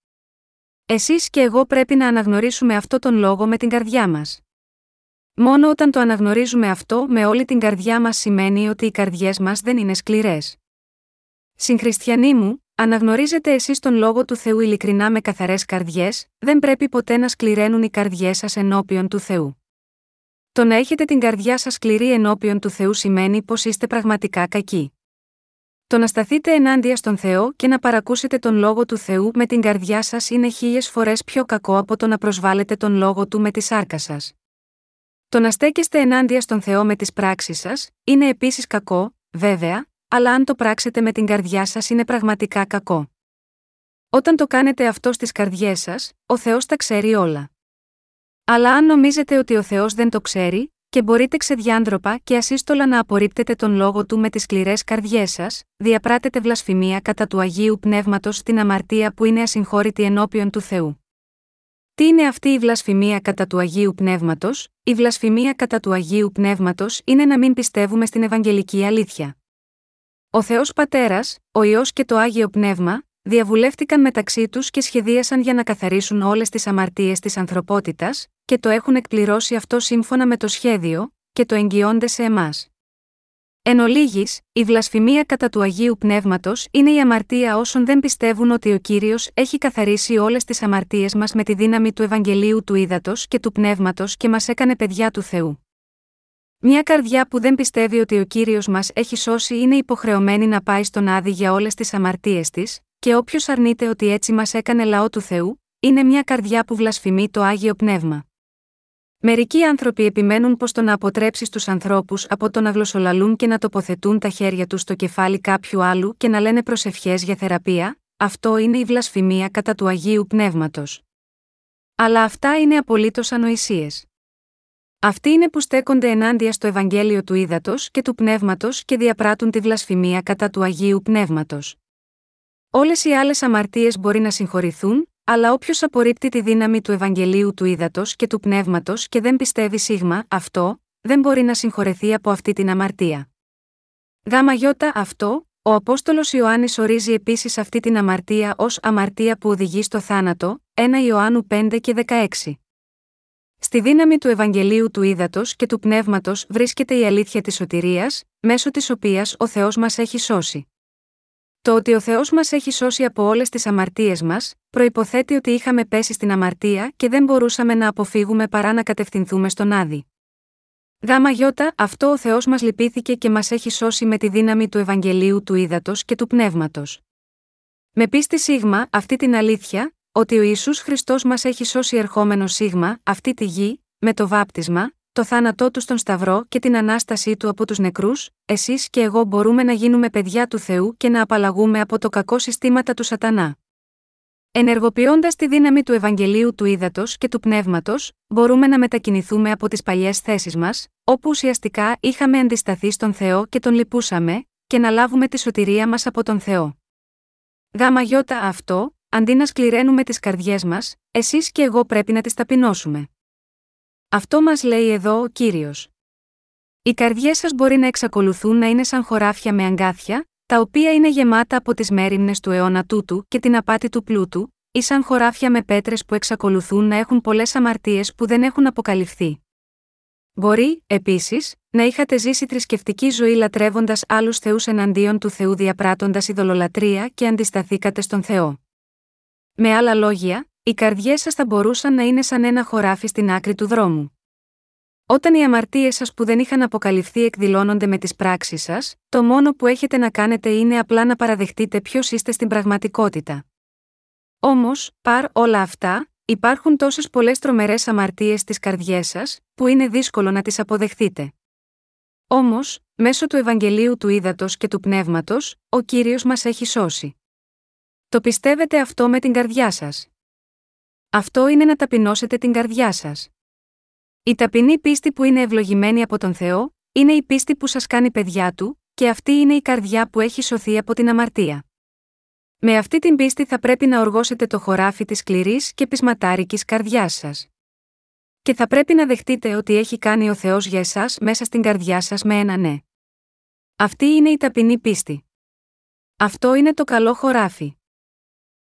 Εσείς και εγώ πρέπει να αναγνωρίσουμε αυτό τον λόγο με την καρδιά μας. Μόνο όταν το αναγνωρίζουμε αυτό με όλη την καρδιά μας σημαίνει ότι οι καρδιές μας δεν είναι σκληρές. Συγχριστιανοί μου, αναγνωρίζετε εσείς τον λόγο του Θεού ειλικρινά με καθαρές καρδιές, δεν πρέπει ποτέ να σκληραίνουν οι καρδιές σας ενώπιον του Θεού. Το να έχετε την καρδιά σας σκληρή ενώπιον του Θεού σημαίνει πως είστε πραγματικά κακοί. Το να σταθείτε ενάντια στον Θεό και να παρακούσετε τον λόγο του Θεού με την καρδιά σας είναι χίλιες φορές πιο κακό από το να προσβάλλετε τον λόγο του με τη σάρκα σας. Το να στέκεστε ενάντια στον Θεό με τις πράξεις σας, είναι επίσης κακό, βέβαια, αλλά αν το πράξετε με την καρδιά σας είναι πραγματικά κακό. Όταν το κάνετε αυτό στις καρδιές σας, ο Θεός τα ξέρει όλα. Αλλά αν νομίζετε ότι ο Θεός δεν το ξέρει, και μπορείτε ξεδιάντροπα και ασύστολα να απορρίπτετε τον λόγο του με τις σκληρές καρδιές σας, διαπράτετε βλασφημία κατά του Αγίου Πνεύματος στην αμαρτία που είναι ασυγχώρητη ενώπιον του Θεού. Τι είναι αυτή η βλασφημία κατά του Αγίου Πνεύματος, η βλασφημία κατά του Αγίου Πνεύματος είναι να μην πιστεύουμε στην Ευαγγελική αλήθεια. Ο Θεός Πατέρας, ο ιό και το Άγιο Πνεύμα, διαβουλεύτηκαν μεταξύ τους και σχεδίασαν για να καθαρίσουν όλες τις αμαρτίες της ανθρωπότητας, και το έχουν εκπληρώσει αυτό σύμφωνα με το σχέδιο, και το εγγυώνται σε εμάς. Εν ολίγης, η βλασφημία κατά του Αγίου Πνεύματος είναι η αμαρτία όσων δεν πιστεύουν ότι ο κύριος έχει καθαρίσει όλες τις αμαρτίες μας με τη δύναμη του Ευαγγελίου του Ήδατος και του Πνεύματος και μας έκανε παιδιά του Θεού. Μια καρδιά που δεν πιστεύει ότι ο κύριος μας έχει σώσει είναι υποχρεωμένη να πάει στον άδει για όλες τις αμαρτίες της, και όποιος αρνείται ότι έτσι μας έκανε λαό του Θεού, είναι μια καρδιά που βλασφημεί το άγιο πνεύμα. Μερικοί άνθρωποι επιμένουν πως το να αποτρέψεις τους ανθρώπους από το να γλωσσολαλούν και να τοποθετούν τα χέρια τους στο κεφάλι κάποιου άλλου και να λένε προσευχές για θεραπεία, αυτό είναι η βλασφημία κατά του Αγίου Πνεύματος. Αλλά αυτά είναι απολύτως ανοησίες. Αυτοί είναι που στέκονται ενάντια στο Ευαγγέλιο του Ήδατος και του Πνεύματος και διαπράττουν τη βλασφημία κατά του Αγίου Πνεύματος. Όλες οι άλλες αμαρτίες μπορεί να συγχωρηθούν, αλλά όποιος απορρίπτει τη δύναμη του Ευαγγελίου του Ήδατος και του Πνεύματος και δεν πιστεύει σίγμα αυτό, δεν μπορεί να συγχωρεθεί από αυτή την αμαρτία. Γάμα γιώτα αυτό, ο Απόστολος Ιωάννης ορίζει επίσης αυτή την αμαρτία ως αμαρτία που οδηγεί στο θάνατο, 1 Ιωάννου 5 και 16. Στη δύναμη του Ευαγγελίου του Ήδατος και του Πνεύματος βρίσκεται η αλήθεια της σωτηρίας, μέσω της οποίας ο Θεός μας έχει σώσει. Το ότι ο Θεός μας έχει σώσει από όλες τις αμαρτίες μας, προποθέτει ότι είχαμε πέσει στην αμαρτία και δεν μπορούσαμε να αποφύγουμε παρά να κατευθυνθούμε στον Άδη. Γάμα γιώτα, αυτό ο Θεός μας λυπήθηκε και μας έχει σώσει με τη δύναμη του Ευαγγελίου του Ήδατος και του Πνεύματος. Με πίστη σίγμα, αυτή την αλήθεια, ότι ο Ισού Χριστός μας έχει σώσει ερχόμενο σίγμα, αυτή τη γη, με το βάπτισμα, το θάνατό του στον Σταυρό και την ανάστασή του από τους νεκρούς, εσείς και εγώ μπορούμε να γίνουμε παιδιά του Θεού και να απαλλαγούμε από το κακό συστήματα του Σατανά. Ενεργοποιώντας τη δύναμη του Ευαγγελίου του Ήδατος και του Πνεύματος, μπορούμε να μετακινηθούμε από τις παλιές θέσεις μας, όπου ουσιαστικά είχαμε αντισταθεί στον Θεό και τον λυπούσαμε, και να λάβουμε τη σωτηρία μας από τον Θεό. Γάμα γιώτα αυτό, αντί να σκληραίνουμε τις καρδιές μας, εσείς και εγώ πρέπει να τις ταπεινώσουμε. Αυτό μας λέει εδώ ο κύριος. Οι καρδιές σας μπορεί να εξακολουθούν να είναι σαν χωράφια με αγκάθια, τα οποία είναι γεμάτα από τις μέρημνες του αιώνα τούτου και την απάτη του πλούτου, ή σαν χωράφια με πέτρες που εξακολουθούν να έχουν πολλές αμαρτίες που δεν έχουν αποκαλυφθεί. Μπορεί, επίσης, να είχατε ζήσει θρησκευτική ζωή λατρεύοντας άλλους θεούς εναντίον του Θεού διαπράττοντας ειδωλολατρεία και αντισταθήκατε στον Θεό. Με άλλα λόγια, οι καρδιές σας θα μπορούσαν να είναι σαν ένα χωράφι στην άκρη του δρόμου. Όταν οι αμαρτίες σας που δεν είχαν αποκαλυφθεί εκδηλώνονται με τις πράξεις σας, το μόνο που έχετε να κάνετε είναι απλά να παραδεχτείτε ποιος είστε στην πραγματικότητα. Όμως, παρ όλα αυτά, υπάρχουν τόσες πολλές τρομερές αμαρτίες στις καρδιές σας, που είναι δύσκολο να τις αποδεχτείτε. Όμως, μέσω του Ευαγγελίου του Ήδατος και του Πνεύματος, ο κύριος μας έχει σώσει. Το πιστεύετε αυτό με την καρδιά σας. Αυτό είναι να ταπεινώσετε την καρδιά σας. Η ταπεινή πίστη που είναι ευλογημένη από τον Θεό, είναι η πίστη που σας κάνει παιδιά του, και αυτή είναι η καρδιά που έχει σωθεί από την αμαρτία. Με αυτή την πίστη θα πρέπει να οργώσετε το χωράφι της σκληρής και πεισματάρικης καρδιάς σας. Και θα πρέπει να δεχτείτε ότι έχει κάνει ο Θεός για εσάς μέσα στην καρδιά σας με ένα ναι. Αυτή είναι η ταπεινή πίστη. Αυτό είναι το καλό χωράφι.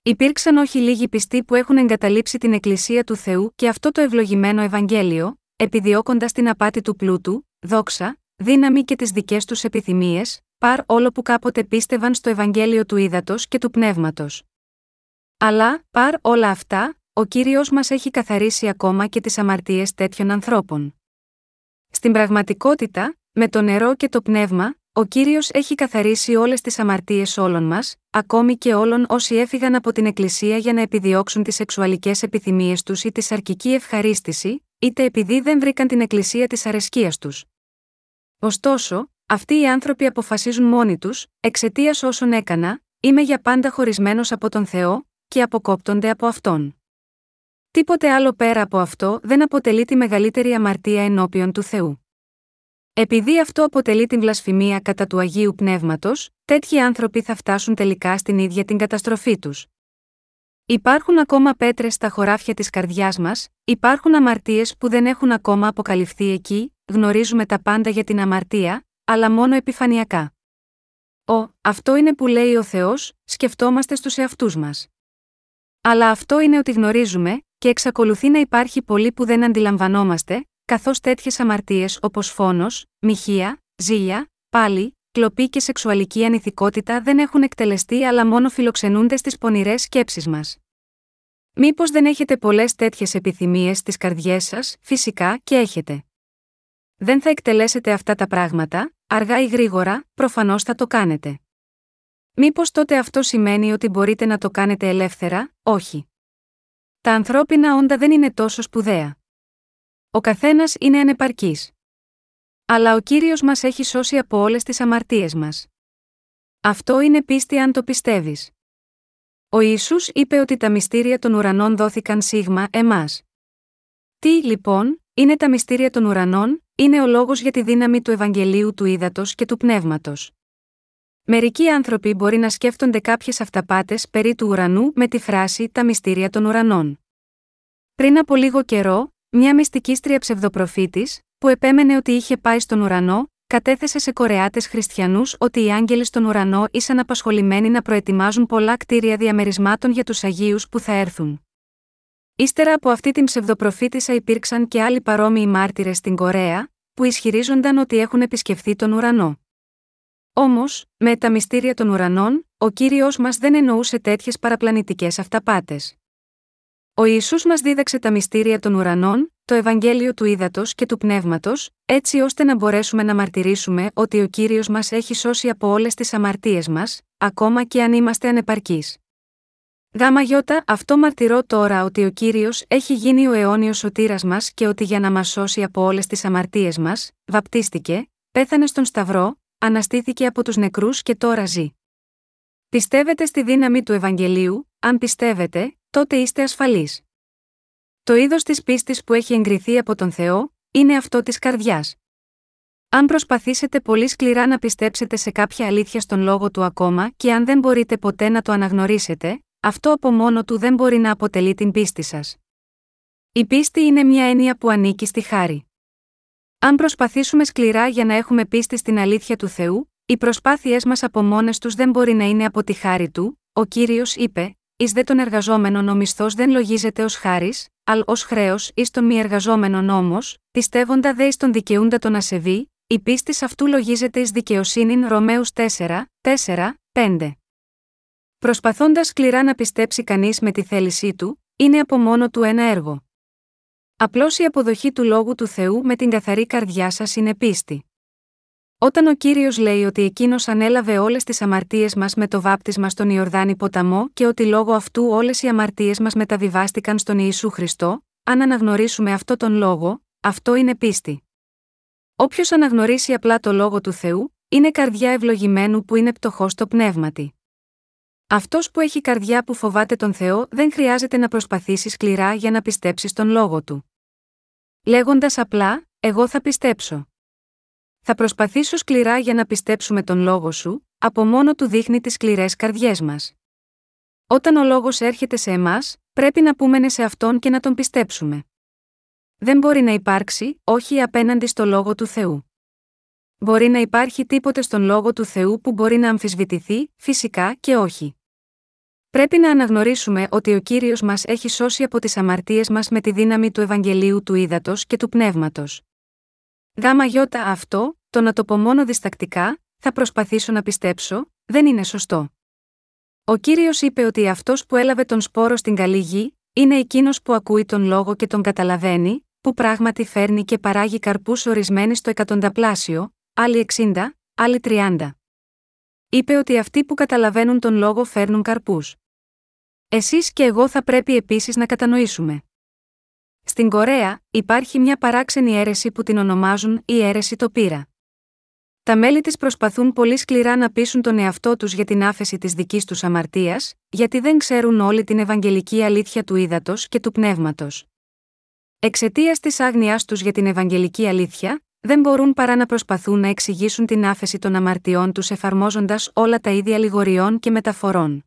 Υπήρξαν όχι λίγοι πιστοί που έχουν εγκαταλείψει την Εκκλησία του Θεού και αυτό το ευλογημένο Ευαγγέλιο, επιδιώκοντας την απάτη του πλούτου, δόξα, δύναμη και τις δικές τους επιθυμίες, παρ όλο που κάποτε πίστευαν στο Ευαγγέλιο του Ήδατος και του Πνεύματος. Αλλά, παρ όλα αυτά, ο κύριος μας έχει καθαρίσει ακόμα και τις αμαρτίες τέτοιων ανθρώπων. Στην πραγματικότητα, με το νερό και το πνεύμα, ο κύριος έχει καθαρίσει όλες τις αμαρτίες όλων μας, ακόμη και όλων όσοι έφυγαν από την Εκκλησία για να επιδιώξουν τις σεξουαλικές επιθυμίες τους ή τη σαρκική ευχαρίστηση, είτε επειδή δεν βρήκαν την Εκκλησία της αρεσκίας τους. Ωστόσο, αυτοί οι άνθρωποι αποφασίζουν μόνοι τους, εξαιτίας όσων έκανα, είμαι για πάντα χωρισμένος από τον Θεό, και αποκόπτονται από αυτόν. Τίποτε άλλο πέρα από αυτό δεν αποτελεί τη μεγαλύτερη αμαρτία ενώπιον του Θεού. Επειδή αυτό αποτελεί την βλασφημία κατά του Αγίου Πνεύματος, τέτοιοι άνθρωποι θα φτάσουν τελικά στην ίδια την καταστροφή τους. Υπάρχουν ακόμα πέτρες στα χωράφια της καρδιάς μας, υπάρχουν αμαρτίες που δεν έχουν ακόμα αποκαλυφθεί εκεί, γνωρίζουμε τα πάντα για την αμαρτία, αλλά μόνο επιφανειακά. Ω, αυτό είναι που λέει ο Θεός, σκεφτόμαστε στους εαυτούς μας. Αλλά αυτό είναι ότι γνωρίζουμε, και εξακολουθεί να υπάρχει πολύ που δεν αντιλαμβανόμαστε, καθώς τέτοιες αμαρτίες όπως φόνος, μοιχεία, ζήλια, πάλι, κλοπή και σεξουαλική ανηθικότητα δεν έχουν εκτελεστεί αλλά μόνο φιλοξενούνται στις πονηρές σκέψεις μας. Μήπως δεν έχετε πολλές τέτοιες επιθυμίες στις καρδιές σας, φυσικά και έχετε. Δεν θα εκτελέσετε αυτά τα πράγματα, αργά ή γρήγορα, προφανώς θα το κάνετε. Μήπως τότε αυτό σημαίνει ότι μπορείτε να το κάνετε ελεύθερα, όχι. Τα ανθρώπινα όντα δεν είναι τόσο σπουδαία. Ο καθένας είναι ανεπαρκής. Αλλά ο κύριος μας έχει σώσει από όλες τις αμαρτίες μας. Αυτό είναι πίστη αν το πιστεύεις. Ο Ισού είπε ότι τα μυστήρια των ουρανών δόθηκαν σίγμα εμάς. Τι, λοιπόν, είναι τα μυστήρια των ουρανών, είναι ο λόγος για τη δύναμη του Ευαγγελίου του Ήδατος και του Πνεύματος. Μερικοί άνθρωποι μπορεί να σκέφτονται κάποιες αυταπάτες περί του ουρανού με τη φράση Τα μυστήρια των ουρανών. Πριν από λίγο καιρό, μια μυστικίστρια ψευδοπροφήτης, που επέμενε ότι είχε πάει στον ουρανό, κατέθεσε σε Κορεάτες Χριστιανούς ότι οι άγγελοι στον ουρανό ήσαν απασχολημένοι να προετοιμάζουν πολλά κτίρια διαμερισμάτων για τους Αγίους που θα έρθουν. Ύστερα από αυτή την ψευδοπροφήτησα υπήρξαν και άλλοι παρόμοιοι μάρτυρες στην Κορέα, που ισχυρίζονταν ότι έχουν επισκεφθεί τον ουρανό. Όμως, με τα μυστήρια των ουρανών, ο κύριος μας δεν εννοούσε τέτοιες παραπλανητικές αυταπάτες. Ο Ιησούς μας δίδαξε τα μυστήρια των ουρανών, το Ευαγγέλιο του Ήδατος και του Πνεύματος, έτσι ώστε να μπορέσουμε να μαρτυρήσουμε ότι ο κύριος μας έχει σώσει από όλες τις αμαρτίες μας, ακόμα και αν είμαστε ανεπαρκείς. Γάμα γιώτα, αυτό μαρτυρώ τώρα ότι ο κύριος έχει γίνει ο αιώνιος σωτήρας μας και ότι για να μας σώσει από όλες τις αμαρτίες μας, βαπτίστηκε, πέθανε στον Σταυρό, αναστήθηκε από τους νεκρούς και τώρα ζει. Πιστεύετε στη δύναμη του Ευαγγελίου, αν πιστεύετε, τότε είστε ασφαλείς. Το είδος της πίστης που έχει εγκριθεί από τον Θεό, είναι αυτό της καρδιάς. Αν προσπαθήσετε πολύ σκληρά να πιστέψετε σε κάποια αλήθεια στον λόγο του ακόμα και αν δεν μπορείτε ποτέ να το αναγνωρίσετε, αυτό από μόνο του δεν μπορεί να αποτελεί την πίστη σας. Η πίστη είναι μια έννοια που ανήκει στη χάρη. Αν προσπαθήσουμε σκληρά για να έχουμε πίστη στην αλήθεια του Θεού, οι προσπάθειές μας από μόνες τους δεν μπορεί να είναι από τη χάρη του, ο κύριος είπε: εις δε των εργαζόμενων ο μισθό δεν λογίζεται ως χάρη, αλλά ως χρέος εις των μη εργαζόμενων όμω, πιστεύοντα δε εις τον δικαιούντα τον ασεβή, η πίστη αυτού λογίζεται εις δικαιοσύνην Ρωμαίους 4, 4, 5. Προσπαθώντας σκληρά να πιστέψει κανείς με τη θέλησή του, είναι από μόνο του ένα έργο. Απλώς η αποδοχή του λόγου του Θεού με την καθαρή καρδιά σας είναι πίστη. Όταν ο κύριος λέει ότι εκείνος ανέλαβε όλες τις αμαρτίες μας με το βάπτισμα στον Ιορδάνη ποταμό και ότι λόγω αυτού όλες οι αμαρτίες μας μεταβιβάστηκαν στον Ιησού Χριστό, αν αναγνωρίσουμε αυτό τον λόγο, αυτό είναι πίστη. Όποιος αναγνωρίσει απλά το λόγο του Θεού, είναι καρδιά ευλογημένου που είναι πτωχός στο πνεύματι. Αυτός που έχει καρδιά που φοβάται τον Θεό δεν χρειάζεται να προσπαθήσει σκληρά για να πιστέψει τον λόγο του. Λέγοντας απλά, Εγώ θα πιστέψω. Θα προσπαθήσω σκληρά για να πιστέψουμε τον λόγο σου, από μόνο του δείχνει τις σκληρές καρδιές μας. Όταν ο λόγος έρχεται σε εμάς, πρέπει να πούμε ναι σε αυτόν και να τον πιστέψουμε. Δεν μπορεί να υπάρξει, όχι απέναντι στο λόγο του Θεού. Μπορεί να υπάρχει τίποτε στον λόγο του Θεού που μπορεί να αμφισβητηθεί, φυσικά και όχι. Πρέπει να αναγνωρίσουμε ότι ο κύριος μας έχει σώσει από τις αμαρτίες μας με τη δύναμη του Ευαγγελίου του Ήδατος και του Πνεύματος. Γάμα γιώτα αυτό, το να το πω μόνο διστακτικά, θα προσπαθήσω να πιστέψω, δεν είναι σωστό. Ο κύριος είπε ότι αυτός που έλαβε τον σπόρο στην καλή γη, είναι εκείνος που ακούει τον λόγο και τον καταλαβαίνει, που πράγματι φέρνει και παράγει καρπούς ορισμένοι στο εκατονταπλάσιο, άλλοι 60, άλλοι 30. Είπε ότι αυτοί που καταλαβαίνουν τον λόγο φέρνουν καρπούς. Εσείς και εγώ θα πρέπει επίσης να κατανοήσουμε. Στην Κορέα, υπάρχει μια παράξενη αίρεση που την ονομάζουν η αίρεση τοπήρα. Τα μέλη της προσπαθούν πολύ σκληρά να πείσουν τον εαυτό τους για την άφεση της δικής τους αμαρτίας, γιατί δεν ξέρουν όλη την ευαγγελική αλήθεια του ύδατος και του πνεύματος. Εξαιτίας της άγνοιά τους για την ευαγγελική αλήθεια, δεν μπορούν παρά να προσπαθούν να εξηγήσουν την άφεση των αμαρτιών τους εφαρμόζοντας όλα τα ίδια λιγοριών και μεταφορών.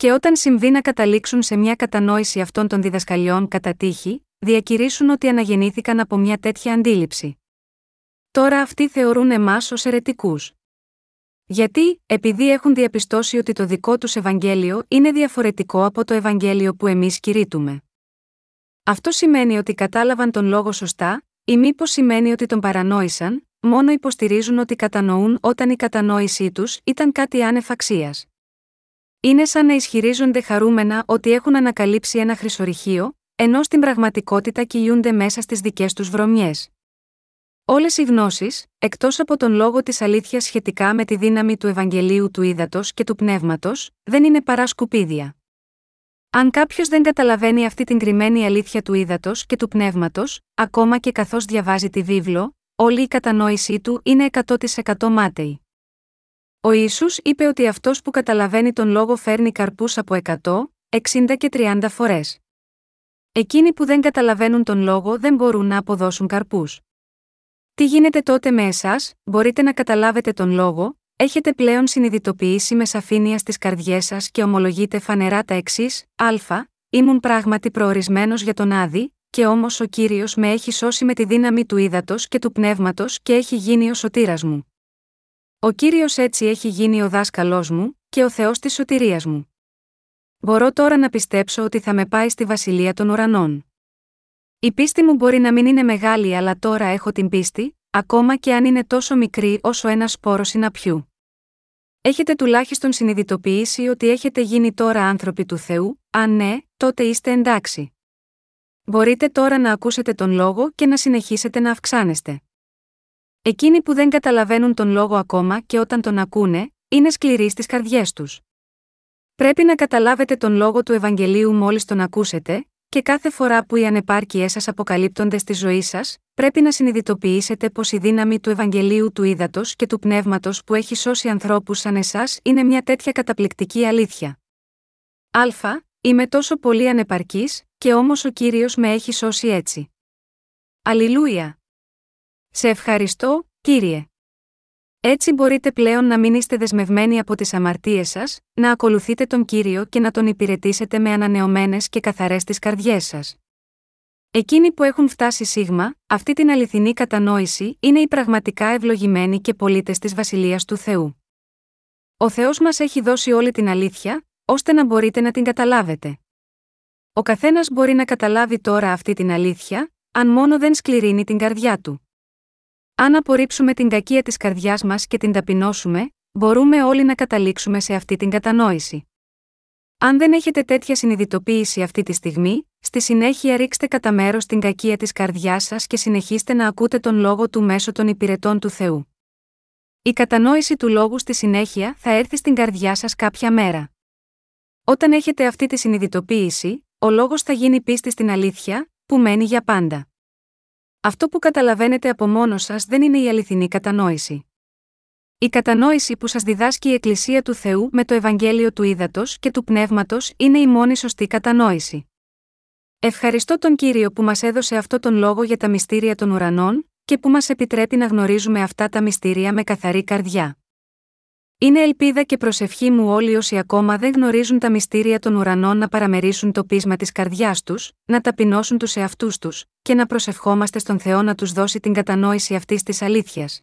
Και όταν συμβεί να καταλήξουν σε μια κατανόηση αυτών των διδασκαλιών κατά τύχη, διακηρύσουν ότι αναγεννήθηκαν από μια τέτοια αντίληψη. Τώρα αυτοί θεωρούν εμάς ως αιρετικούς. Γιατί, επειδή έχουν διαπιστώσει ότι το δικό τους Ευαγγέλιο είναι διαφορετικό από το Ευαγγέλιο που εμείς κηρύττουμε. Αυτό σημαίνει ότι κατάλαβαν τον λόγο σωστά, ή μήπως σημαίνει ότι τον παρανόησαν, μόνο υποστηρίζουν ότι κατανοούν όταν η κατανόησή τους ήταν κάτι άνευ αξίας. Είναι σαν να ισχυρίζονται χαρούμενα ότι έχουν ανακαλύψει ένα χρυσορυχείο, ενώ στην πραγματικότητα κυλιούνται μέσα στις δικές τους βρωμιές. Όλες οι γνώσεις, εκτός από τον λόγο της αλήθειας σχετικά με τη δύναμη του Ευαγγελίου του Ήδατος και του Πνεύματος, δεν είναι παρά σκουπίδια. Αν κάποιος δεν καταλαβαίνει αυτή την κρυμμένη αλήθεια του Ήδατος και του Πνεύματος, ακόμα και καθώς διαβάζει τη βίβλο, όλη η κατανόησή του είναι 100% μάταιη. Ο Ιησούς είπε ότι αυτός που καταλαβαίνει τον λόγο φέρνει καρπούς από 100, 60 και 30 φορές. Εκείνοι που δεν καταλαβαίνουν τον λόγο δεν μπορούν να αποδώσουν καρπούς. Τι γίνεται τότε με εσάς, μπορείτε να καταλάβετε τον λόγο, έχετε πλέον συνειδητοποιήσει με σαφήνεια στις καρδιές σας και ομολογείτε φανερά τα εξής: Α, ήμουν πράγματι προορισμένος για τον Άδη, και όμως ο κύριος με έχει σώσει με τη δύναμη του ύδατος και του πνεύματος και έχει γίνει ο σωτήρας μου. Ο κύριος έτσι έχει γίνει ο δάσκαλός μου, και ο Θεός της σωτηρίας μου. Μπορώ τώρα να πιστέψω ότι θα με πάει στη βασιλεία των ουρανών. Η πίστη μου μπορεί να μην είναι μεγάλη, αλλά τώρα έχω την πίστη, ακόμα και αν είναι τόσο μικρή όσο ένα σπόρο συναπιού. Έχετε τουλάχιστον συνειδητοποιήσει ότι έχετε γίνει τώρα άνθρωποι του Θεού, αν ναι, τότε είστε εντάξει. Μπορείτε τώρα να ακούσετε τον λόγο και να συνεχίσετε να αυξάνεστε. Εκείνοι που δεν καταλαβαίνουν τον λόγο ακόμα και όταν τον ακούνε, είναι σκληροί στις καρδιές τους. Πρέπει να καταλάβετε τον λόγο του Ευαγγελίου μόλις τον ακούσετε, και κάθε φορά που οι ανεπάρκειές σας αποκαλύπτονται στη ζωή σας, πρέπει να συνειδητοποιήσετε πως η δύναμη του Ευαγγελίου του Ήδατο και του Πνεύματος που έχει σώσει ανθρώπους σαν εσάς είναι μια τέτοια καταπληκτική αλήθεια. Α, είμαι τόσο πολύ ανεπαρκής, και όμως ο κύριος με έχει σώσει έτσι. Αλληλούια! Σε ευχαριστώ, κύριε. Έτσι μπορείτε πλέον να μην είστε δεσμευμένοι από τις αμαρτίες σας, να ακολουθείτε τον κύριο και να τον υπηρετήσετε με ανανεωμένες και καθαρές τις καρδιές σας. Εκείνοι που έχουν φτάσει σίγμα, αυτή την αληθινή κατανόηση είναι οι πραγματικά ευλογημένοι και πολίτες της Βασιλείας του Θεού. Ο Θεός μας έχει δώσει όλη την αλήθεια, ώστε να μπορείτε να την καταλάβετε. Ο καθένας μπορεί να καταλάβει τώρα αυτή την αλήθεια, αν μόνο δεν σκληρύνει την καρδιά του. Αν απορρίψουμε την κακία της καρδιάς μας και την ταπεινώσουμε, μπορούμε όλοι να καταλήξουμε σε αυτή την κατανόηση. Αν δεν έχετε τέτοια συνειδητοποίηση αυτή τη στιγμή, στη συνέχεια ρίξτε κατά μέρος την κακία της καρδιάς σας και συνεχίστε να ακούτε τον λόγο του μέσω των υπηρετών του Θεού. Η κατανόηση του λόγου στη συνέχεια θα έρθει στην καρδιά σας κάποια μέρα. Όταν έχετε αυτή τη συνειδητοποίηση, ο λόγος θα γίνει πίστη στην αλήθεια, που μένει για πάντα. Αυτό που καταλαβαίνετε από μόνο σας δεν είναι η αληθινή κατανόηση. Η κατανόηση που σας διδάσκει η Εκκλησία του Θεού με το Ευαγγέλιο του Ήδατος και του Πνεύματος είναι η μόνη σωστή κατανόηση. Ευχαριστώ τον Κύριο που μας έδωσε αυτό τον λόγο για τα μυστήρια των ουρανών και που μας επιτρέπει να γνωρίζουμε αυτά τα μυστήρια με καθαρή καρδιά. Είναι ελπίδα και προσευχή μου όλοι όσοι ακόμα δεν γνωρίζουν τα μυστήρια των ουρανών να παραμερίσουν το πείσμα της καρδιάς τους, να ταπεινώσουν τους εαυτούς τους, και να προσευχόμαστε στον Θεό να τους δώσει την κατανόηση αυτής της αλήθειας.